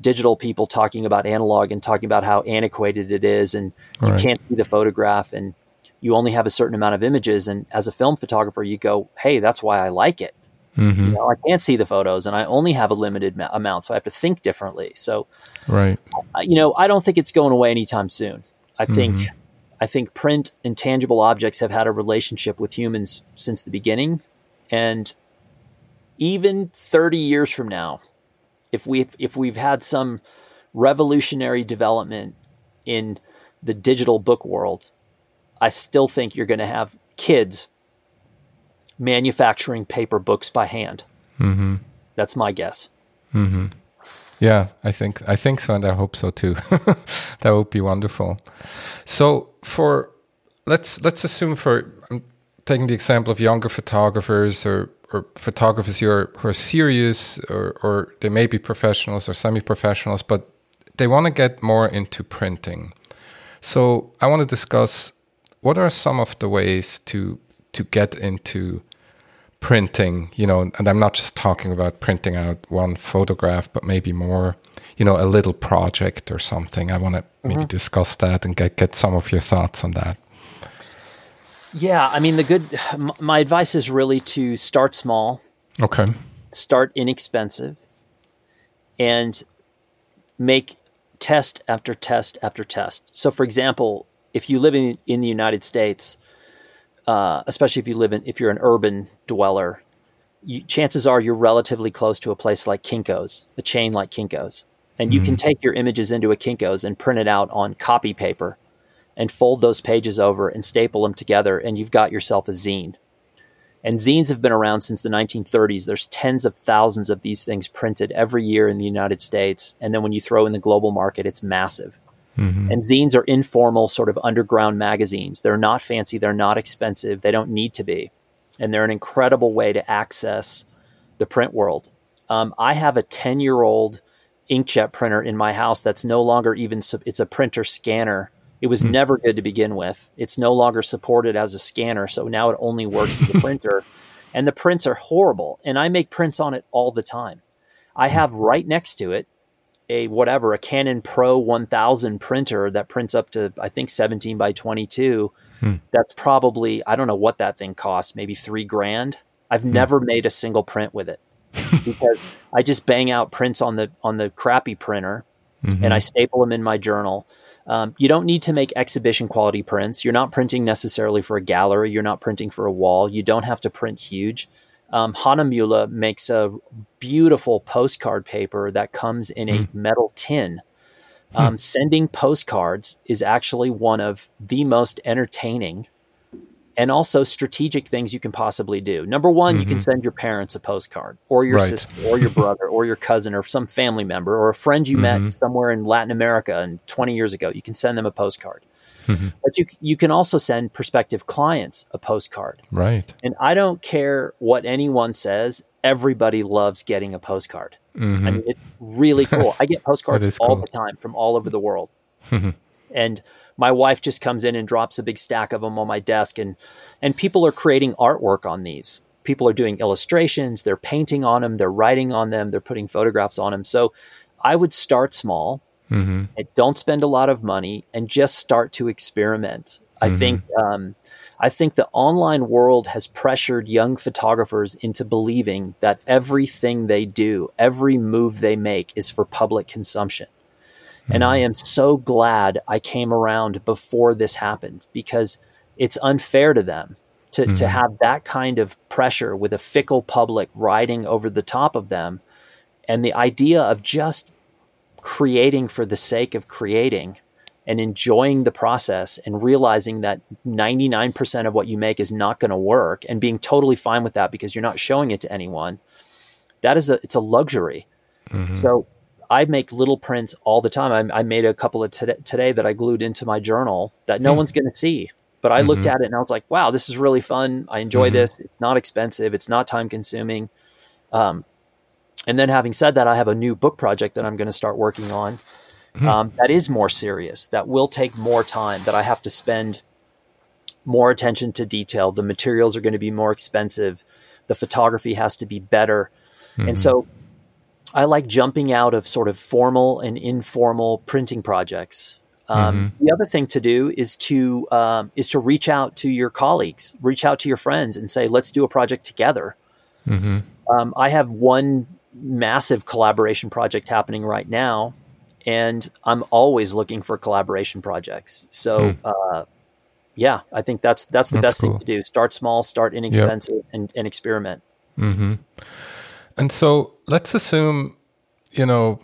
digital people talking about analog and talking about how antiquated it is and you right. can't see the photograph and you only have a certain amount of images. And as a film photographer, you go, hey, that's why I like it. Mm-hmm. You know, I can't see the photos and I only have a limited ma- amount, so I have to think differently. So, right, you know, I don't think it's going away anytime soon. I think, mm-hmm. I think print and tangible objects have had a relationship with humans since the beginning, and even thirty years from now, if we if we've had some revolutionary development in the digital book world, I still think you're going to have kids manufacturing paper books by hand. Mm-hmm. That's my guess. Mm-hmm. Yeah, I think I think so, and I hope so too. <laughs> that would be wonderful. So for let's let's assume for I'm taking the example of younger photographers or or photographers who are who are serious or or they may be professionals or semi-professionals, but they want to get more into printing. So I want to discuss what are some of the ways to to get into printing you know and i'm not just talking about printing out one photograph but maybe more you know a little project or something. I want to mm-hmm. maybe discuss that and get get some of your thoughts on that. Yeah i mean the good my advice is really to start small. Okay. Start inexpensive and make test after test after test. So for example if you live in, in the United States, uh, especially if you live in if you're an urban dweller, you, chances are you're relatively close to a place like Kinko's, a chain like Kinko's, and you mm-hmm. can take your images into a Kinko's and print it out on copy paper, and fold those pages over and staple them together, and you've got yourself a zine. And zines have been around since the 1930s. There's tens of thousands of these things printed every year in the United States, and then when you throw in the global market, it's massive. Mm-hmm. And zines are informal, sort of underground magazines. They're not fancy, they're not expensive, they don't need to be. And they're an incredible way to access the print world. Um, I have a 10 year old inkjet printer in my house that's no longer even, it's a printer scanner. It was mm-hmm. never good to begin with. It's no longer supported as a scanner. So now it only works as a <laughs> printer. And the prints are horrible. And I make prints on it all the time. I have right next to it a whatever a Canon Pro 1000 printer that prints up to I think 17 by 22. Hmm. That's probably I don't know what that thing costs, maybe three grand. I've hmm. never made a single print with it <laughs> because I just bang out prints on the on the crappy printer mm-hmm. and I staple them in my journal. Um, you don't need to make exhibition quality prints. You're not printing necessarily for a gallery. You're not printing for a wall. You don't have to print huge. Um, Hahnemühle makes a beautiful postcard paper that comes in a mm. metal tin. Um, sending postcards is actually one of the most entertaining and also strategic things you can possibly do. Number one, mm-hmm. you can mm-hmm. send your parents a postcard, or your right. sister, or your <laughs> brother, or your cousin, or some family member, or a friend you mm-hmm. met somewhere in Latin America and 20 years ago. You can send them a postcard. Mm-hmm. But you you can also send prospective clients a postcard. Right. And I don't care what anyone says. Everybody loves getting a postcard. Mm-hmm. I mean, it's really <laughs> cool. I get postcards all cool. the time from all over the world. Mm-hmm. and my wife just comes in and drops a big stack of them on my desk and and people are creating artwork on these people are doing illustrations they're painting on them they're writing on them they're putting photographs on them so i would start small mm-hmm. and don't spend a lot of money and just start to experiment i mm-hmm. think um, i think the online world has pressured young photographers into believing that everything they do every move they make is for public consumption and I am so glad I came around before this happened because it's unfair to them to, mm-hmm. to have that kind of pressure with a fickle public riding over the top of them. And the idea of just creating for the sake of creating and enjoying the process and realizing that 99% of what you make is not going to work and being totally fine with that because you're not showing it to anyone that is a it's a luxury mm-hmm. so I make little prints all the time. I, I made a couple of t- today that I glued into my journal that no mm. one's going to see. But I mm-hmm. looked at it and I was like, wow, this is really fun. I enjoy mm-hmm. this. It's not expensive. It's not time consuming. Um, and then having said that, I have a new book project that I'm going to start working on mm-hmm. um, that is more serious, that will take more time, that I have to spend more attention to detail. The materials are going to be more expensive. The photography has to be better. And mm-hmm. so I like jumping out of sort of formal and informal printing projects. Um, mm-hmm. The other thing to do is to um, is to reach out to your colleagues, reach out to your friends, and say, "Let's do a project together." Mm-hmm. Um, I have one massive collaboration project happening right now, and I'm always looking for collaboration projects. So, mm. uh, yeah, I think that's that's the that's best cool. thing to do. Start small, start inexpensive, yep. and, and experiment. Mm-hmm. And so let's assume, you know,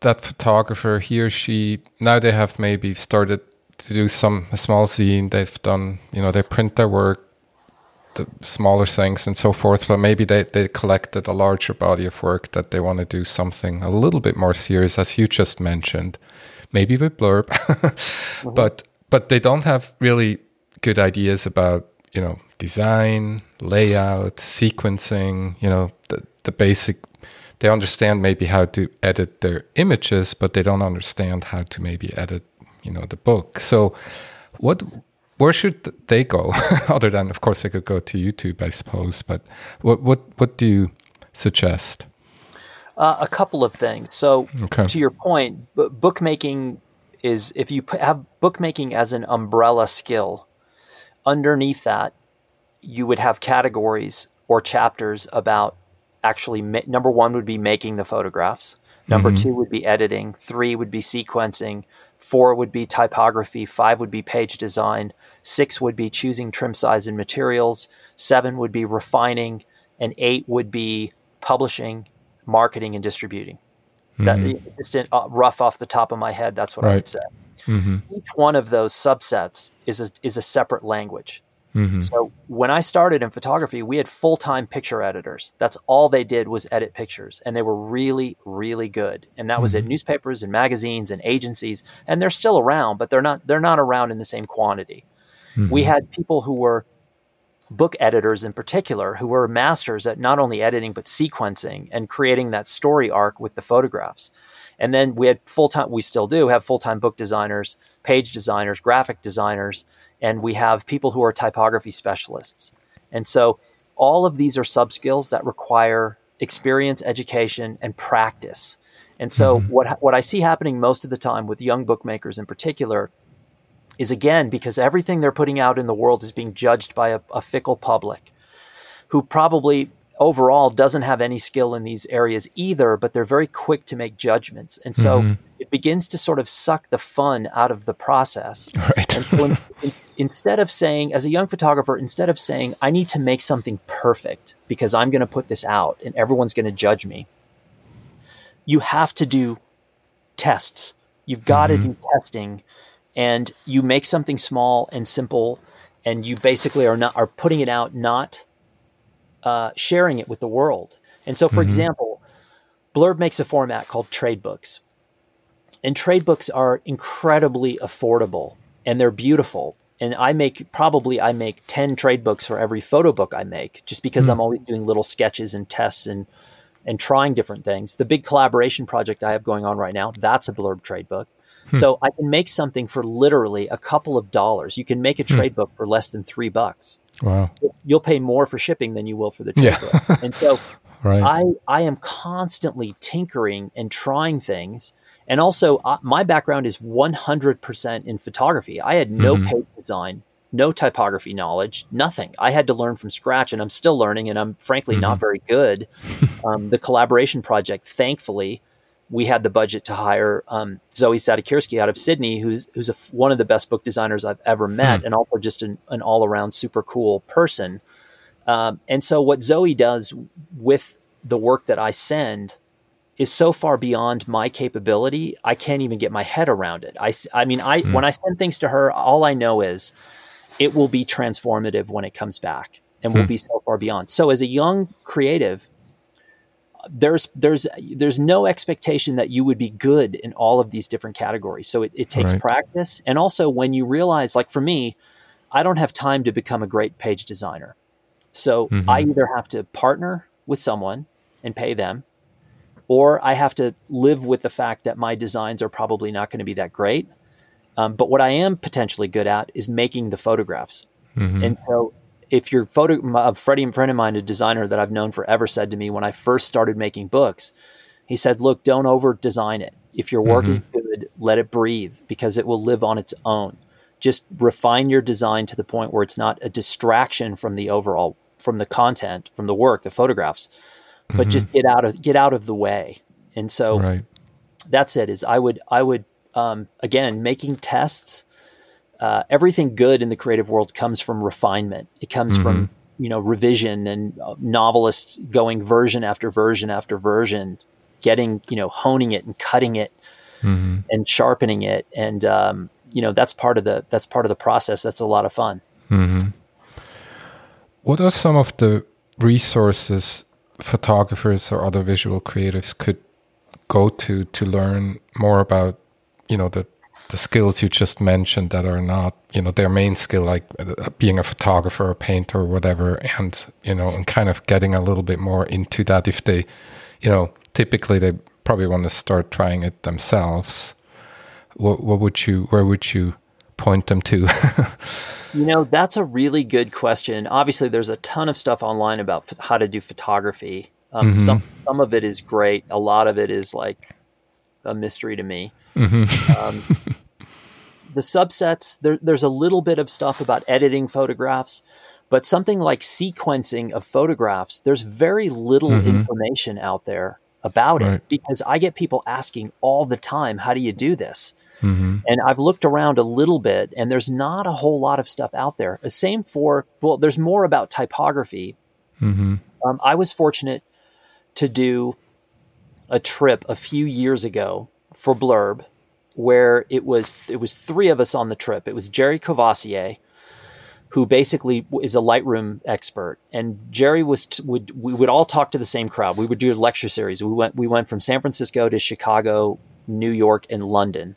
that photographer, he or she, now they have maybe started to do some a small zine. They've done, you know, they print their work, the smaller things and so forth. But maybe they, they collected a larger body of work that they want to do something a little bit more serious, as you just mentioned, maybe with blurb. <laughs> mm-hmm. But but they don't have really good ideas about, you know, design, layout, sequencing, you know, the, the basic they understand maybe how to edit their images but they don't understand how to maybe edit you know the book so what where should they go <laughs> other than of course they could go to youtube i suppose but what what what do you suggest uh, a couple of things so okay. to your point b- bookmaking is if you have bookmaking as an umbrella skill underneath that you would have categories or chapters about actually ma- number one would be making the photographs number mm-hmm. two would be editing three would be sequencing four would be typography five would be page design six would be choosing trim size and materials seven would be refining and eight would be publishing marketing and distributing mm-hmm. that just in, uh, rough off the top of my head that's what right. i would say mm-hmm. each one of those subsets is a, is a separate language Mm-hmm. So when I started in photography, we had full time picture editors. That's all they did was edit pictures, and they were really, really good. And that was mm-hmm. in newspapers and magazines and agencies, and they're still around, but they're not they're not around in the same quantity. Mm-hmm. We had people who were book editors in particular who were masters at not only editing but sequencing and creating that story arc with the photographs. And then we had full time we still do have full time book designers, page designers, graphic designers and we have people who are typography specialists. And so all of these are sub skills that require experience, education, and practice. And so mm-hmm. what what I see happening most of the time with young bookmakers in particular is again because everything they're putting out in the world is being judged by a, a fickle public who probably overall doesn't have any skill in these areas either, but they're very quick to make judgments. And so mm-hmm. it begins to sort of suck the fun out of the process. <laughs> Right. and so in, in, instead of saying, as a young photographer, instead of saying, I need to make something perfect because I'm going to put this out and everyone's going to judge me, you have to do tests. You've got Mhm. to do testing, and you make something small and simple, and you basically are not are putting it out, not uh, sharing it with the world. And so, for Mhm. example, Blurb makes a format called trade books, and trade books are incredibly affordable and they're beautiful. And I make probably I make ten trade books for every photo book I make, just because Hmm. I'm always doing little sketches and tests and and trying different things. The big collaboration project I have going on right now, that's a blurb trade book. So I can make something for literally a couple of dollars. You can make a trade book for less than three bucks. Wow. You'll pay more for shipping than you will for the trade Yeah. book. And so <laughs> Right. I I am constantly tinkering and trying things. And also, uh, my background is 100% in photography. I had no Mhm. page design, no typography knowledge, nothing. I had to learn from scratch, and I'm still learning, and I'm frankly not very good. um, the collaboration project, thankfully, we had the budget to hire um, Zoe Sadokierski out of Sydney, who's who's a f one of the best book designers I've ever met, and also just an, an all around super cool person. Um, and so, what Zoe does with the work that I send is so far beyond my capability. I can't even get my head around it. I, I mean, I when I send things to her, all I know is it will be transformative when it comes back, and will Hmm. be so far beyond. So, as a young creative, there's there's there's no expectation that you would be good in all of these different categories. So it, it takes Right. practice, and also when you realize, like for me, I don't have time to become a great page designer. So Mhm. I either have to partner with someone and pay them, or I have to live with the fact that my designs are probably not going to be that great. Um, but what I am potentially good at is making the photographs. Mhm. And so, if your photo, a Freddie, friend of mine, a designer that I've known forever, said to me when I first started making books, he said, "Look, don't over design it. If your work is good, let it breathe because it will live on its own. Just refine your design to the point where it's not a distraction from the overall, from the content, from the work, the photographs, but just get out of get out of the way." And so right. that's it is i would i would um, again making tests uh, everything good in the creative world comes from refinement. It comes from you know revision and uh, novelists going version after version after version getting you know honing it and cutting it Mhm. and sharpening it. And um, you know that's part of the that's part of the process. That's a lot of fun. What are some of the resources photographers or other visual creatives could go to to learn more about, you know, the the skills you just mentioned that are not, you know, their main skill, like uh, being a photographer, a painter, or whatever, and you know, and kind of getting a little bit more into that. If they, you know, typically they probably want to start trying it themselves. What what would you? Where would you point them to? <laughs> You know, that's a really good question. Obviously, there's a ton of stuff online about how to do photography. Um, Some some of it is great. A lot of it is like a mystery to me. Um, <laughs> the subsets there, there's a little bit of stuff about editing photographs, but something like sequencing of photographs, there's very little information out there about Right. it because I get people asking all the time, "How do you do this?" Hmm And I've looked around a little bit, and there's not a whole lot of stuff out there. The same for, well, there's more about typography. hmm Um, I was fortunate to do a trip a few years ago for Blurb, where it was it was three of us on the trip. It was Jerry Courvoisier, who basically is a Lightroom expert, and Jerry was t- would we would all talk to the same crowd. We would do a lecture series. We went we went from San Francisco to Chicago, New York, and London.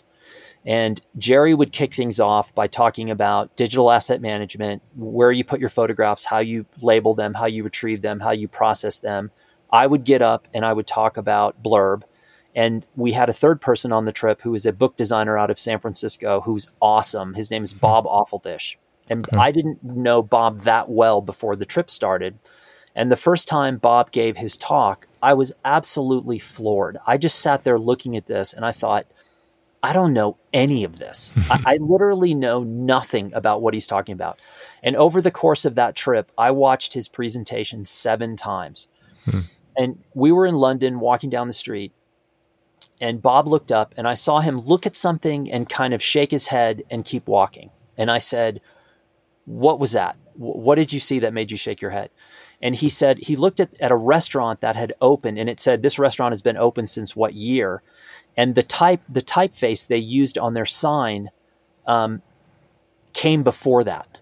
And Jerry would kick things off by talking about digital asset management, where you put your photographs, how you label them, how you retrieve them, how you process them. I would get up and I would talk about Blurb. And we had a third person on the trip who is a book designer out of San Francisco who's awesome. His name is hmm. Bob Aufuldish. And hmm. I didn't know Bob that well before the trip started. And the first time Bob gave his talk, I was absolutely floored. I just sat there looking at this and I thought, I don't know any of this. <laughs> I, I literally know nothing about what he's talking about. And over the course of that trip, I watched his presentation seven times. Hmm. And we were in London walking down the street, and Bob looked up, and I saw him look at something and kind of shake his head and keep walking. And I said, What was that? What did you see that made you shake your head? And he said he looked at, at a restaurant that had opened, and it said, This restaurant has been open since what year? And the type the typeface they used on their sign um, came before that.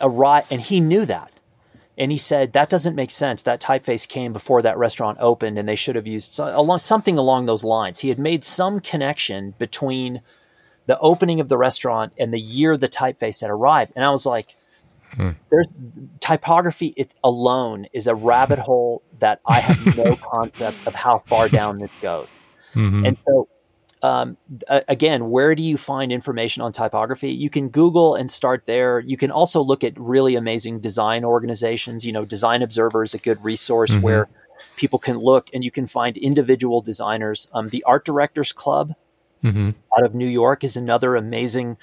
Arrive, and he knew that. And he said that doesn't make sense. That typeface came before that restaurant opened, and they should have used something along those lines. He had made some connection between the opening of the restaurant and the year the typeface had arrived. And I was like, hmm. "There's typography it alone is a rabbit hole that I have no <laughs> concept of how far down this goes." Mm-hmm. And so um, again, where do you find information on typography? You can Google and start there. You can also look at really amazing design organizations. You know, Design Observer is a good resource mm-hmm. where people can look and you can find individual designers. Um, the Art Directors Club mm-hmm. out of New York is another amazing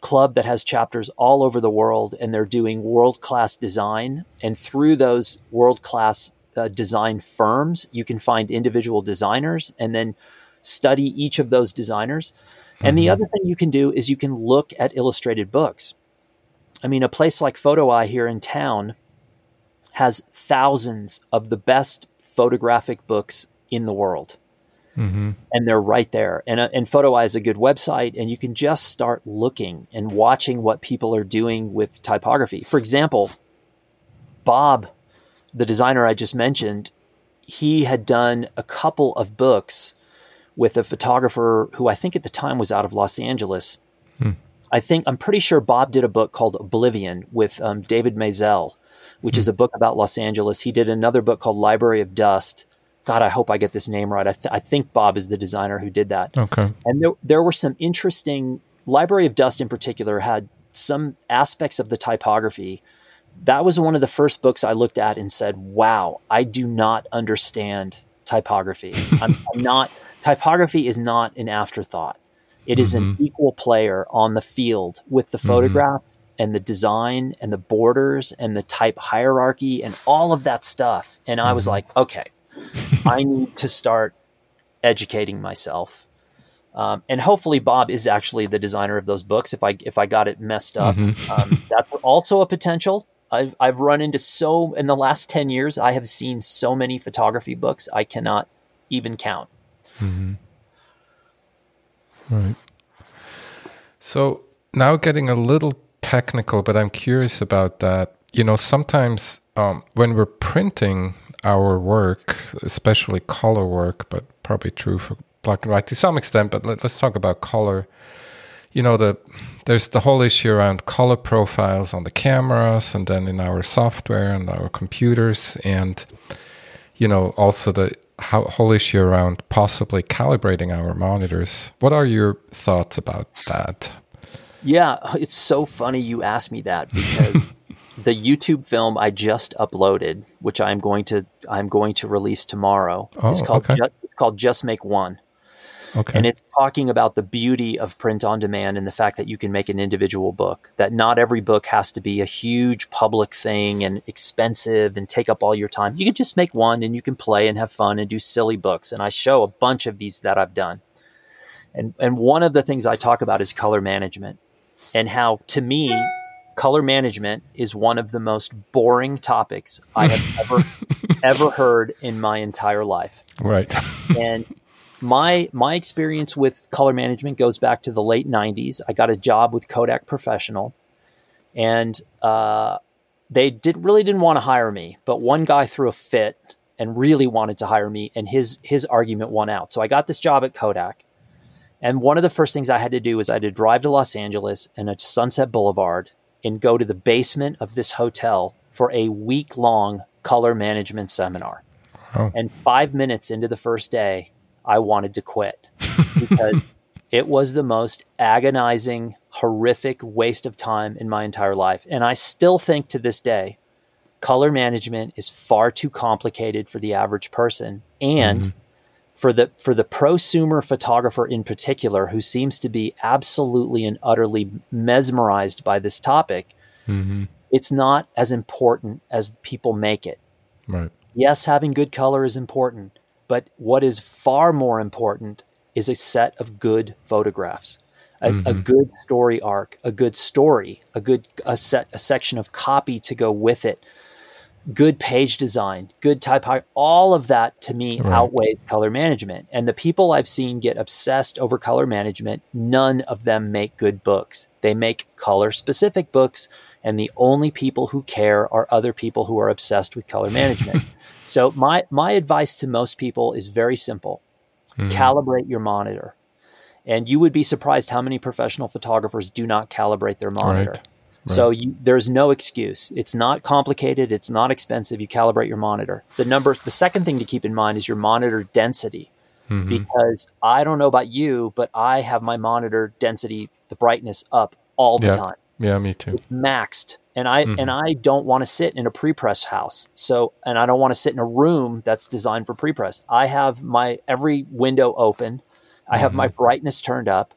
club that has chapters all over the world and they're doing world class design. And through those world class uh, design firms, you can find individual designers and then study each of those designers. And mm-hmm. the other thing you can do is you can look at illustrated books. I mean, a place like Photo Eye here in town has thousands of the best photographic books in the world. Mm-hmm. And they're right there. And, uh, and Photo Eye is a good website, and you can just start looking and watching what people are doing with typography. For example, Bob, the designer I just mentioned, he had done a couple of books with a photographer who I think at the time was out of Los Angeles. Hmm. I think I'm pretty sure Bob did a book called Oblivion with um, David Maisel, which hmm. is a book about Los Angeles. He did another book called Library of Dust. God, I hope I get this name right. I, th- I think Bob is the designer who did that. Okay. And there, there were some interesting. Library of Dust in particular had some aspects of the typography. That was one of the first books I looked at and said, "Wow, I do not understand typography. <laughs> I'm, I'm not." typography is not an afterthought. It is mm-hmm. an equal player on the field with the mm-hmm. photographs mm-hmm. and the design and the borders and the type hierarchy and all of that stuff. And I was mm-hmm. like, okay, I <laughs> need to start educating myself. Um, and hopefully Bob is actually the designer of those books. If I if I got it messed up, mm-hmm. um, that's also a potential. I've I've run into so in the last ten years. I have seen so many photography books I cannot even count. Mm-hmm. Right. So now getting a little technical, but I'm curious about that. You know, sometimes um, when we're printing our work, especially color work, but probably true for black and white to some extent, but let, us talk about color. You know, the there's the whole issue around color profiles on the cameras and then in our software and our computers and you know also the how, whole issue around possibly calibrating our monitors. What are your thoughts about that? Yeah, it's so funny you asked me that because <laughs> the YouTube film I just uploaded, which I'm going to I'm going to release tomorrow, oh, is called okay. just, it's called Just Make One. Okay. And it's talking about the beauty of print on demand and the fact that you can make an individual book, that not every book has to be a huge public thing and expensive and take up all your time. You can just make one and you can play and have fun and do silly books. And I show a bunch of these that I've done. And, and one of the things I talk about is color management and how, to me, color management is one of the most boring topics I have <laughs> ever, ever heard in my entire life. Right. And my my experience with color management goes back to the late 90s i got a job with kodak professional and uh, they did really didn't want to hire me but one guy threw a fit and really wanted to hire me and his his argument won out. So i got this job at kodak and one of the first things i had to do was i had to drive to los angeles and at sunset boulevard and go to the basement of this hotel for a week long color management seminar. Oh. and five minutes into the first day I wanted to quit because <laughs> it was the most agonizing, horrific waste of time in my entire life. And I still think to this day, color management is far too complicated for the average person. And mm-hmm. for the for the prosumer photographer in particular, who seems to be absolutely and utterly mesmerized by this topic, mm-hmm. it's not as important as people make it. Right. Yes, having good color is important, but what is far more important is a set of good photographs, a, mm-hmm. a good story arc, a good story, a good a set a section of copy to go with it. good page design, good typography, all of that to me Right. outweighs color management. And the people I've seen get obsessed over color management, none of them make good books. They make color specific books, and the only people who care are other people who are obsessed with color management. <laughs> so my my advice to most people is very simple. Mhm. Calibrate your monitor. And you would be surprised how many professional photographers do not calibrate their monitor. Right. So you, there's no excuse. It's not complicated. It's not expensive. You calibrate your monitor. The number, the second thing to keep in mind is your monitor density, Mhm. because I don't know about you, but I have my monitor density, the brightness up all the Yeah. time, Yeah, me too. maxed. And I Mhm. and I don't want to sit in a pre-press house. So and I don't want to sit in a room that's designed for pre-press. I have my every window open. I have my brightness turned up.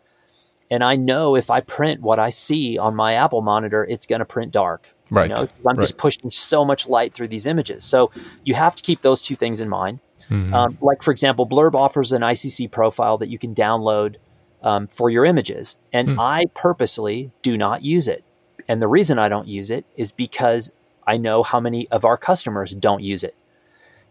And I know if I print what I see on my Apple monitor, it's going to print dark. Right. You know, I'm just pushing so much light through these images. So you have to keep those two things in mind. Mhm. Um, like, for example, Blurb offers an ICC profile that you can download um, for your images. And Hmm. I purposely do not use it. And the reason I don't use it is because I know how many of our customers don't use it.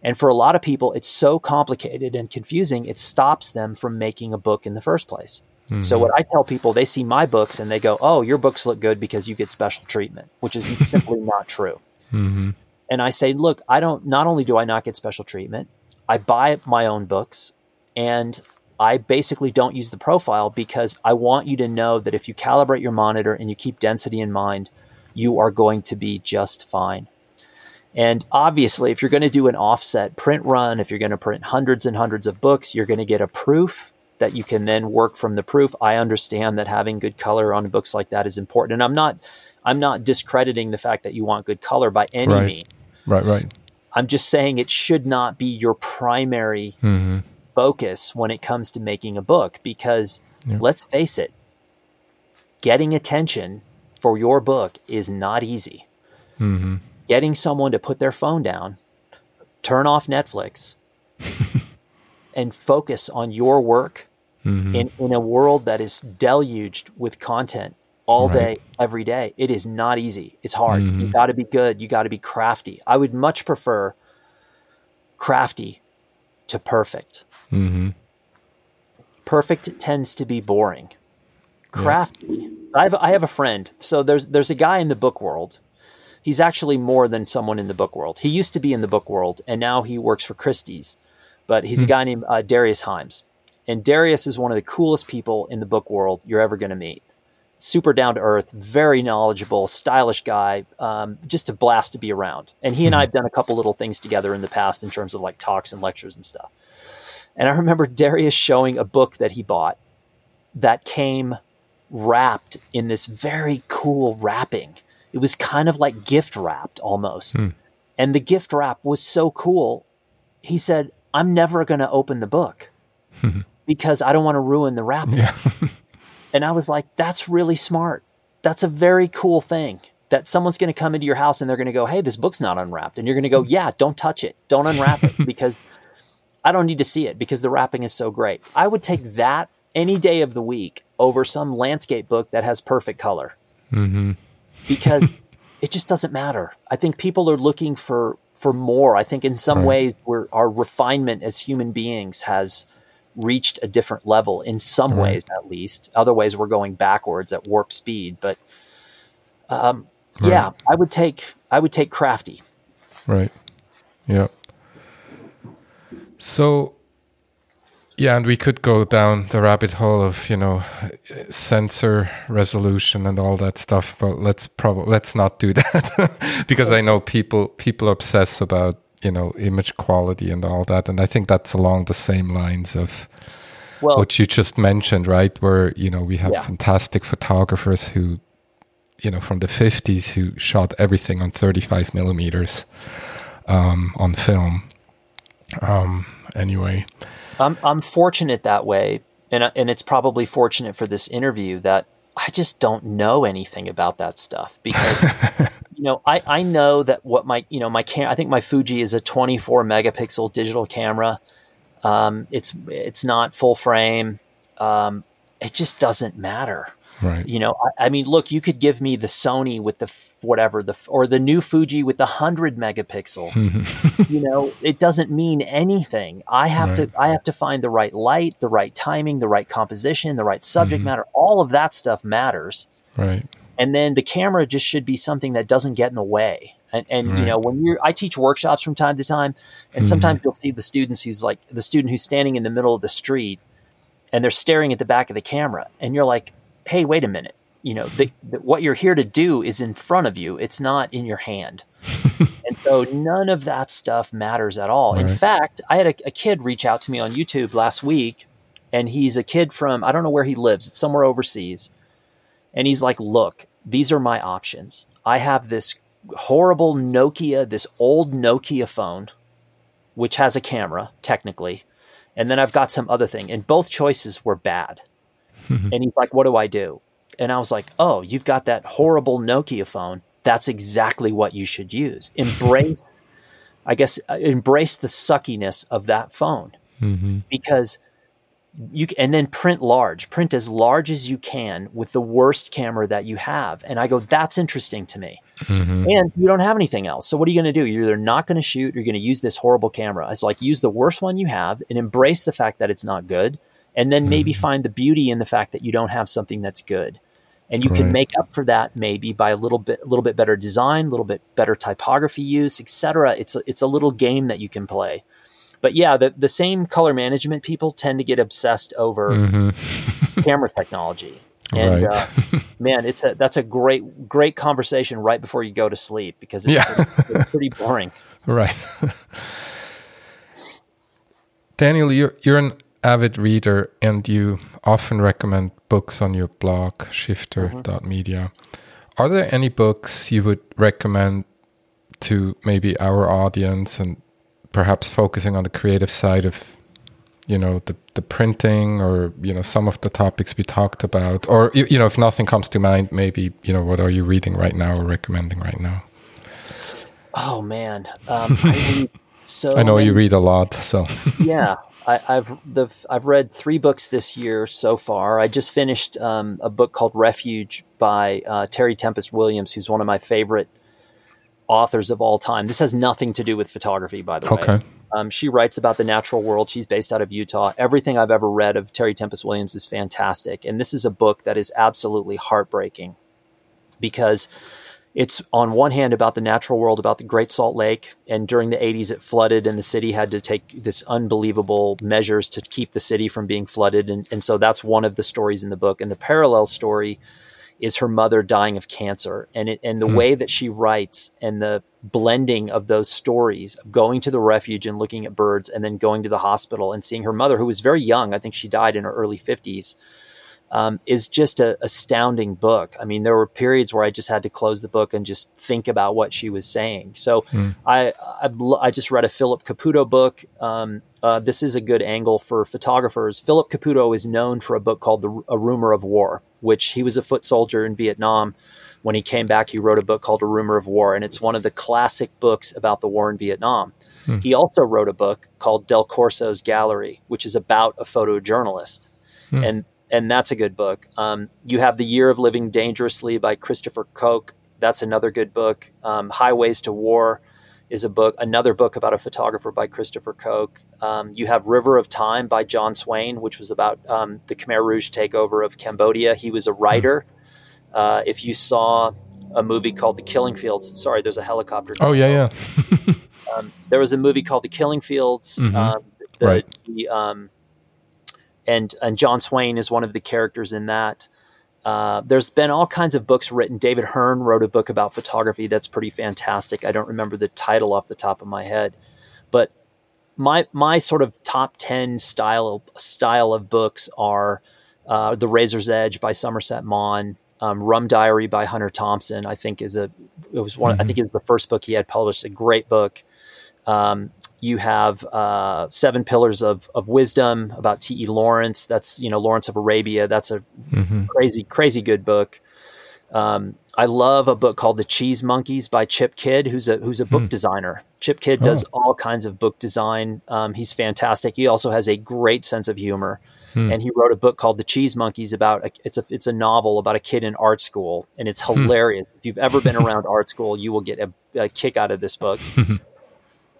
And for a lot of people, it's so complicated and confusing, it stops them from making a book in the first place. So Mhm. what I tell people, they see my books and they go, "Oh, your books look good because you get special treatment," which is <laughs> simply not true. Mhm. And I say, "Look, I don't. Not only do I not get special treatment, I buy my own books, and I basically don't use the profile because I want you to know that if you calibrate your monitor and you keep density in mind, you are going to be just fine." And obviously, if you're going to do an offset print run, if you're going to print hundreds and hundreds of books, you're going to get a proof that you can then work from the proof. I understand that having good color on books like that is important, and I'm not I'm not discrediting the fact that you want good color by any Right. means. Right, right. I'm just saying it should not be your primary Mhm. Focus when it comes to making a book because Yeah. let's face it, getting attention for your book is not easy. Mhm. Getting someone to put their phone down, turn off Netflix, <laughs> and focus on your work Mhm. in, in a world that is deluged with content all Right. day, every day. It is not easy. It's hard. You Mhm. got to be good. You got to be crafty. I would much prefer crafty to perfect. Mhm. Perfect tends to be boring. Crafty. I have I have a friend. So there's there's a guy in the book world. He's actually more than someone in the book world. He used to be in the book world, and now he works for Christie's. But he's a guy named uh, Darius Himes, and Darius is one of the coolest people in the book world you're ever going to meet. Super down to earth, very knowledgeable, stylish guy, um, just a blast to be around. And he and I have done a couple little things together in the past in terms of like talks and lectures and stuff. And I remember Darius showing a book that he bought that came wrapped in this very cool wrapping. It was kind of like gift wrapped almost. Hmm. And the gift wrap was so cool. He said, I'm never going to open the book <laughs> because I don't want to ruin the wrapping. Yeah. <laughs> And I was like, that's really smart. That's a very cool thing that someone's going to come into your house and they're going to go, hey, this book's not unwrapped. And you're going to go, yeah, don't touch it. Don't unwrap it <laughs> because I don't need to see it because the wrapping is so great. I would take that any day of the week over some landscape book that has perfect color Mhm. because <laughs> it just doesn't matter. I think people are looking for for more. I think in some Right. ways we're, our refinement as human beings has reached a different level in some Right. ways at least. Other ways we're going backwards at warp speed, but um, Right. yeah, I would take I would take crafty. Right. Yeah. So, yeah, and we could go down the rabbit hole of you know sensor resolution and all that stuff, but let's probably let's not do <laughs> that because I know people people obsess about you know image quality and all that, and I think that's along the same lines of Well, what you just mentioned, right? Where you know we have Yeah. fantastic photographers who, you know, from the fifties who shot everything on thirty-five millimeters um, on film. Um, anyway, I'm I'm fortunate that way, and and it's probably fortunate for this interview that I just don't know anything about that stuff because <laughs> you know I I know that what my you know my cam I think my Fuji is a 24 megapixel digital camera. Um, it's it's not full frame. Um, it just doesn't matter. Right. You know, I, I mean, look, you could give me the Sony with the f- whatever the f- or the new Fuji with the hundred megapixel. you know, it doesn't mean anything. I have Right. to I have to find the right light, the right timing, the right composition, the right subject Mhm. matter. All of that stuff matters. right. And then the camera just should be something that doesn't get in the way. And, and you know, when you're, I teach workshops from time to time, and Mhm. sometimes you'll see the students who's like the student who's standing in the middle of the street, and they're staring at the back of the camera, and you're like, "Hey, wait a minute! You know, the, the, what you're here to do is in front of you. It's not in your hand." <laughs> and so none of that stuff matters at all. In Right. fact, I had a, a kid reach out to me on YouTube last week, and he's a kid from I don't know where he lives. It's somewhere overseas and he's like, "Look, these are my options. I have this horrible Nokia, this old Nokia phone, which has a camera technically, and then I've got some other thing, and both choices were bad." And he's like, "What do I do?" And I was like, "Oh, you've got that horrible Nokia phone. That's exactly what you should use. <laughs> Embrace, I guess, uh, embrace the suckiness of that phone." hmm because you and then print large. Print as large as you can with the worst camera that you have. And i go that's interesting to me. Hmm and you don't have anything else. So what are you going to do? You're either not going to shoot or you're going to use this horrible camera. It's like use the worst one you have and embrace the fact that it's not good and then maybe find the beauty in the fact that you don't have something that's good. And you can make up for that maybe by a little bit a little bit better design a little bit better typography use etc it's a, it's a little game that you can play. But yeah the, the same color management people tend to get obsessed over hmm <laughs> camera technology. And Right. uh, <laughs> man it's a that's a great great conversation right before you go to sleep because it's, Yeah. pretty, it's pretty boring. <laughs> Right. Daniel, you're you're an avid reader and you often recommend books on your blog, shifter.media. Are there any books you would recommend to maybe our audience and perhaps focusing on the creative side of you know the, the printing or you know some of the topics we talked about? Or you, you know if nothing comes to mind maybe you know what are you reading right now or recommending right now? Oh man. Um, I, read so i know you read a lot so <laughs> yeah, I, I've the I've read three books this year so far. I just finished um, a book called Refuge by uh, Terry Tempest Williams, who's one of my favorite authors of all time. This has nothing to do with photography, by the way. Okay. Um, she writes about the natural world. She's based out of Utah. Everything I've ever read of Terry Tempest Williams is fantastic, and this is a book that is absolutely heartbreaking because it's on one hand about the natural world, about the Great Salt Lake, and during the 80s it flooded, and the city had to take this unbelievable measures to keep the city from being flooded, and, and so that's one of the stories in the book. And the parallel story is her mother dying of cancer, and it and the Hmm. way that she writes and the blending of those stories, of going to the refuge and looking at birds, and then going to the hospital and seeing her mother, who was very young, I think she died in her early 50s um, is just a astounding book. I mean, there were periods where I just had to close the book and just think about what she was saying. So Hmm. I, I I just read a Philip Caputo book. Um, uh, this is a good angle for photographers. Philip Caputo is known for a book called the, A Rumor of War, which he was a foot soldier in Vietnam. When he came back, he wrote a book called A Rumor of War, and it's one of the classic books about the war in Vietnam. Hmm. He also wrote a book called Del Corso's Gallery, which is about a photojournalist Hmm. and and that's a good book. Um, you have The Year of Living Dangerously by Christopher Koch. That's another good book. Um, Highways to War is a book, another book about a photographer by Christopher Koch. Um, you have River of Time by Jon Swain, which was about um, the Khmer Rouge takeover of Cambodia. He was a writer. Uh, if you saw a movie called The Killing Fields, sorry, there's a helicopter. Oh yeah, yeah. <laughs> Um, there was a movie called The Killing Fields. Mhm. Um, the, Right. The, um, and and Jon Swain is one of the characters in that. Uh, there's been all kinds of books written. David Hearn wrote a book about photography that's pretty fantastic. I don't remember the title off the top of my head, but my my sort of top ten style style of books are uh, The Razor's Edge by Somerset Maugham, um, Rum Diary by Hunter Thompson. I think is a it was one. I Mhm. think it was the first book he had published. A great book. Um, you have uh, Seven Pillars of, of Wisdom about T. E. Lawrence. That's you know Lawrence of Arabia. That's a hmm crazy crazy good book. Um, I love a book called The Cheese Monkeys by Chip Kidd, who's a who's a book Hmm. designer. Chip Kidd does all kinds of book design. Um, he's fantastic. He also has a great sense of humor. and he wrote a book called The Cheese Monkeys about a, it's a it's a novel about a kid in art school, and it's hilarious. If you've ever been around <laughs> art school, you will get a, a kick out of this book. <laughs>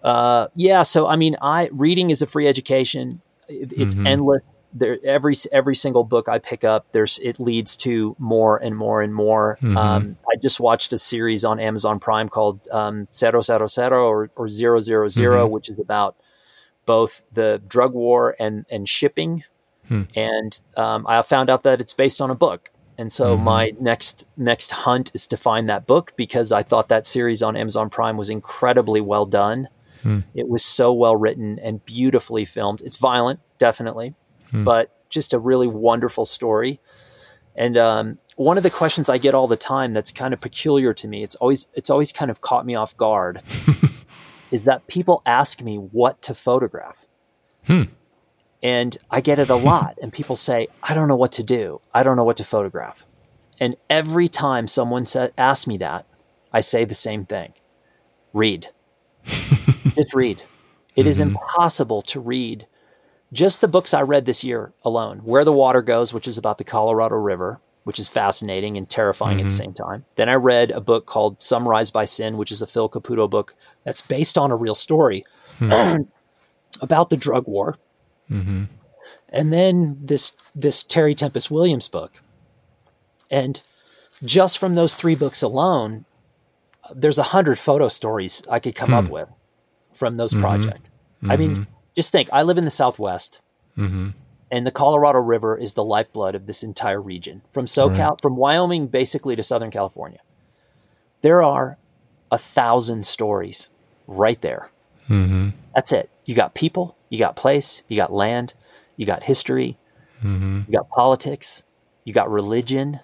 uh, yeah, so I mean, I reading is a free education. It, it's endless. There, every every single book I pick up, there's it leads to more and more and more. Um, I just watched a series on Amazon Prime called um, Zero Zero Zero or or Zero Zero Zero, which is about both the drug war and and shipping. And um, I found out that it's based on a book. And so my next next hunt is to find that book because I thought that series on Amazon Prime was incredibly well done. Hmm. It was so well written and beautifully filmed. It's violent, definitely, hmm. but just a really wonderful story. And um, one of the questions I get all the time that's kind of peculiar to me, it's always it's always kind of caught me off guard, <laughs> is that people ask me what to photograph. Hmm. And I get it a <laughs> lot. and people say, I don't know what to do. I don't know what to photograph. And every time someone sa- asks me that, I say the same thing read. <laughs> just read. It is mm-hmm. impossible to read just the books I read this year alone Where the Water Goes, which is about the Colorado River, which is fascinating and terrifying at the mm-hmm. same time. Then I read a book called Some Rise by Sin, which is a Phil Caputo book that's based on a real story hmm. <clears throat> about the drug war. Mm-hmm. And then this this Terry Tempest Williams book. And just from those three books alone, there's a hundred photo stories I could come up hmm. with from those mm-hmm. projects. I mean, mm-hmm. just think, I live in the Southwest, mm-hmm. and the Colorado River is the lifeblood of this entire region, from SoCal, from Wyoming, basically to Southern California. There are a thousand stories right there. That's it. You got people, you got place, you got land, you got history, you got politics, you got religion,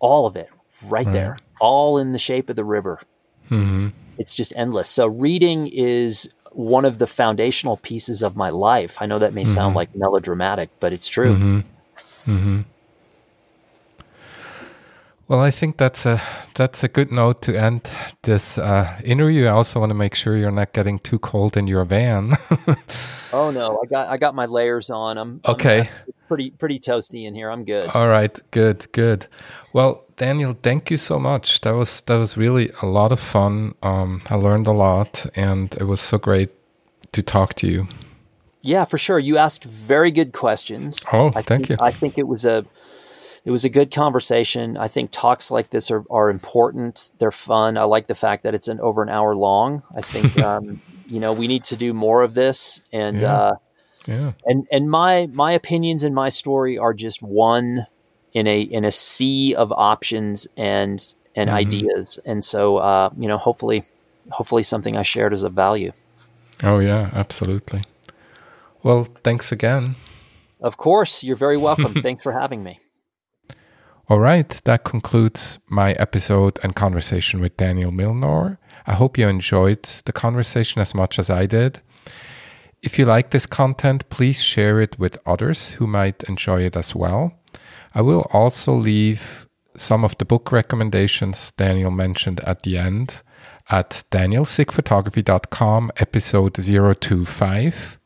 all of it right, there, all in the shape of the river. Mm-hmm. It's just endless. So reading is one of the foundational pieces of my life. I know that may sound mm-hmm. like melodramatic, but it's true. Mm-hmm. Well, I think that's a that's a good note to end this uh, interview. I also want to make sure you're not getting too cold in your van. <laughs> Oh no, I got I got my layers on. I'm I'm- Okay. it's pretty pretty toasty in here. I'm good. All right, good, good. Well, Daniel, thank you so much. That was that was really a lot of fun. Um, I learned a lot, and it was so great to talk to you. Yeah, for sure. You asked very good questions. Oh, I thank think, you. I think it was a it was a good conversation. I think talks like this are, are important. They're fun. I like the fact that it's an over an hour long. I think <laughs> um, you know we need to do more of this. And Yeah. uh, Yeah, and and my my opinions and my story are just one in a in a sea of options and and Mm-hmm. ideas. And so uh, you know, hopefully hopefully something I shared is of value. Oh yeah, absolutely. Well, thanks again. Of course, you're very welcome. <laughs> Thanks for having me. All right, that concludes my episode and conversation with Daniel Milnor. I hope you enjoyed the conversation as much as I did. If you like this content, please share it with others who might enjoy it as well. I will also leave some of the book recommendations Daniel mentioned at the end at danielsiggphotography.com, episode 025.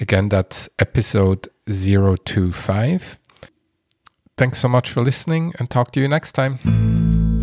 Again, that's episode 025. Thanks so much for listening and talk to you next time.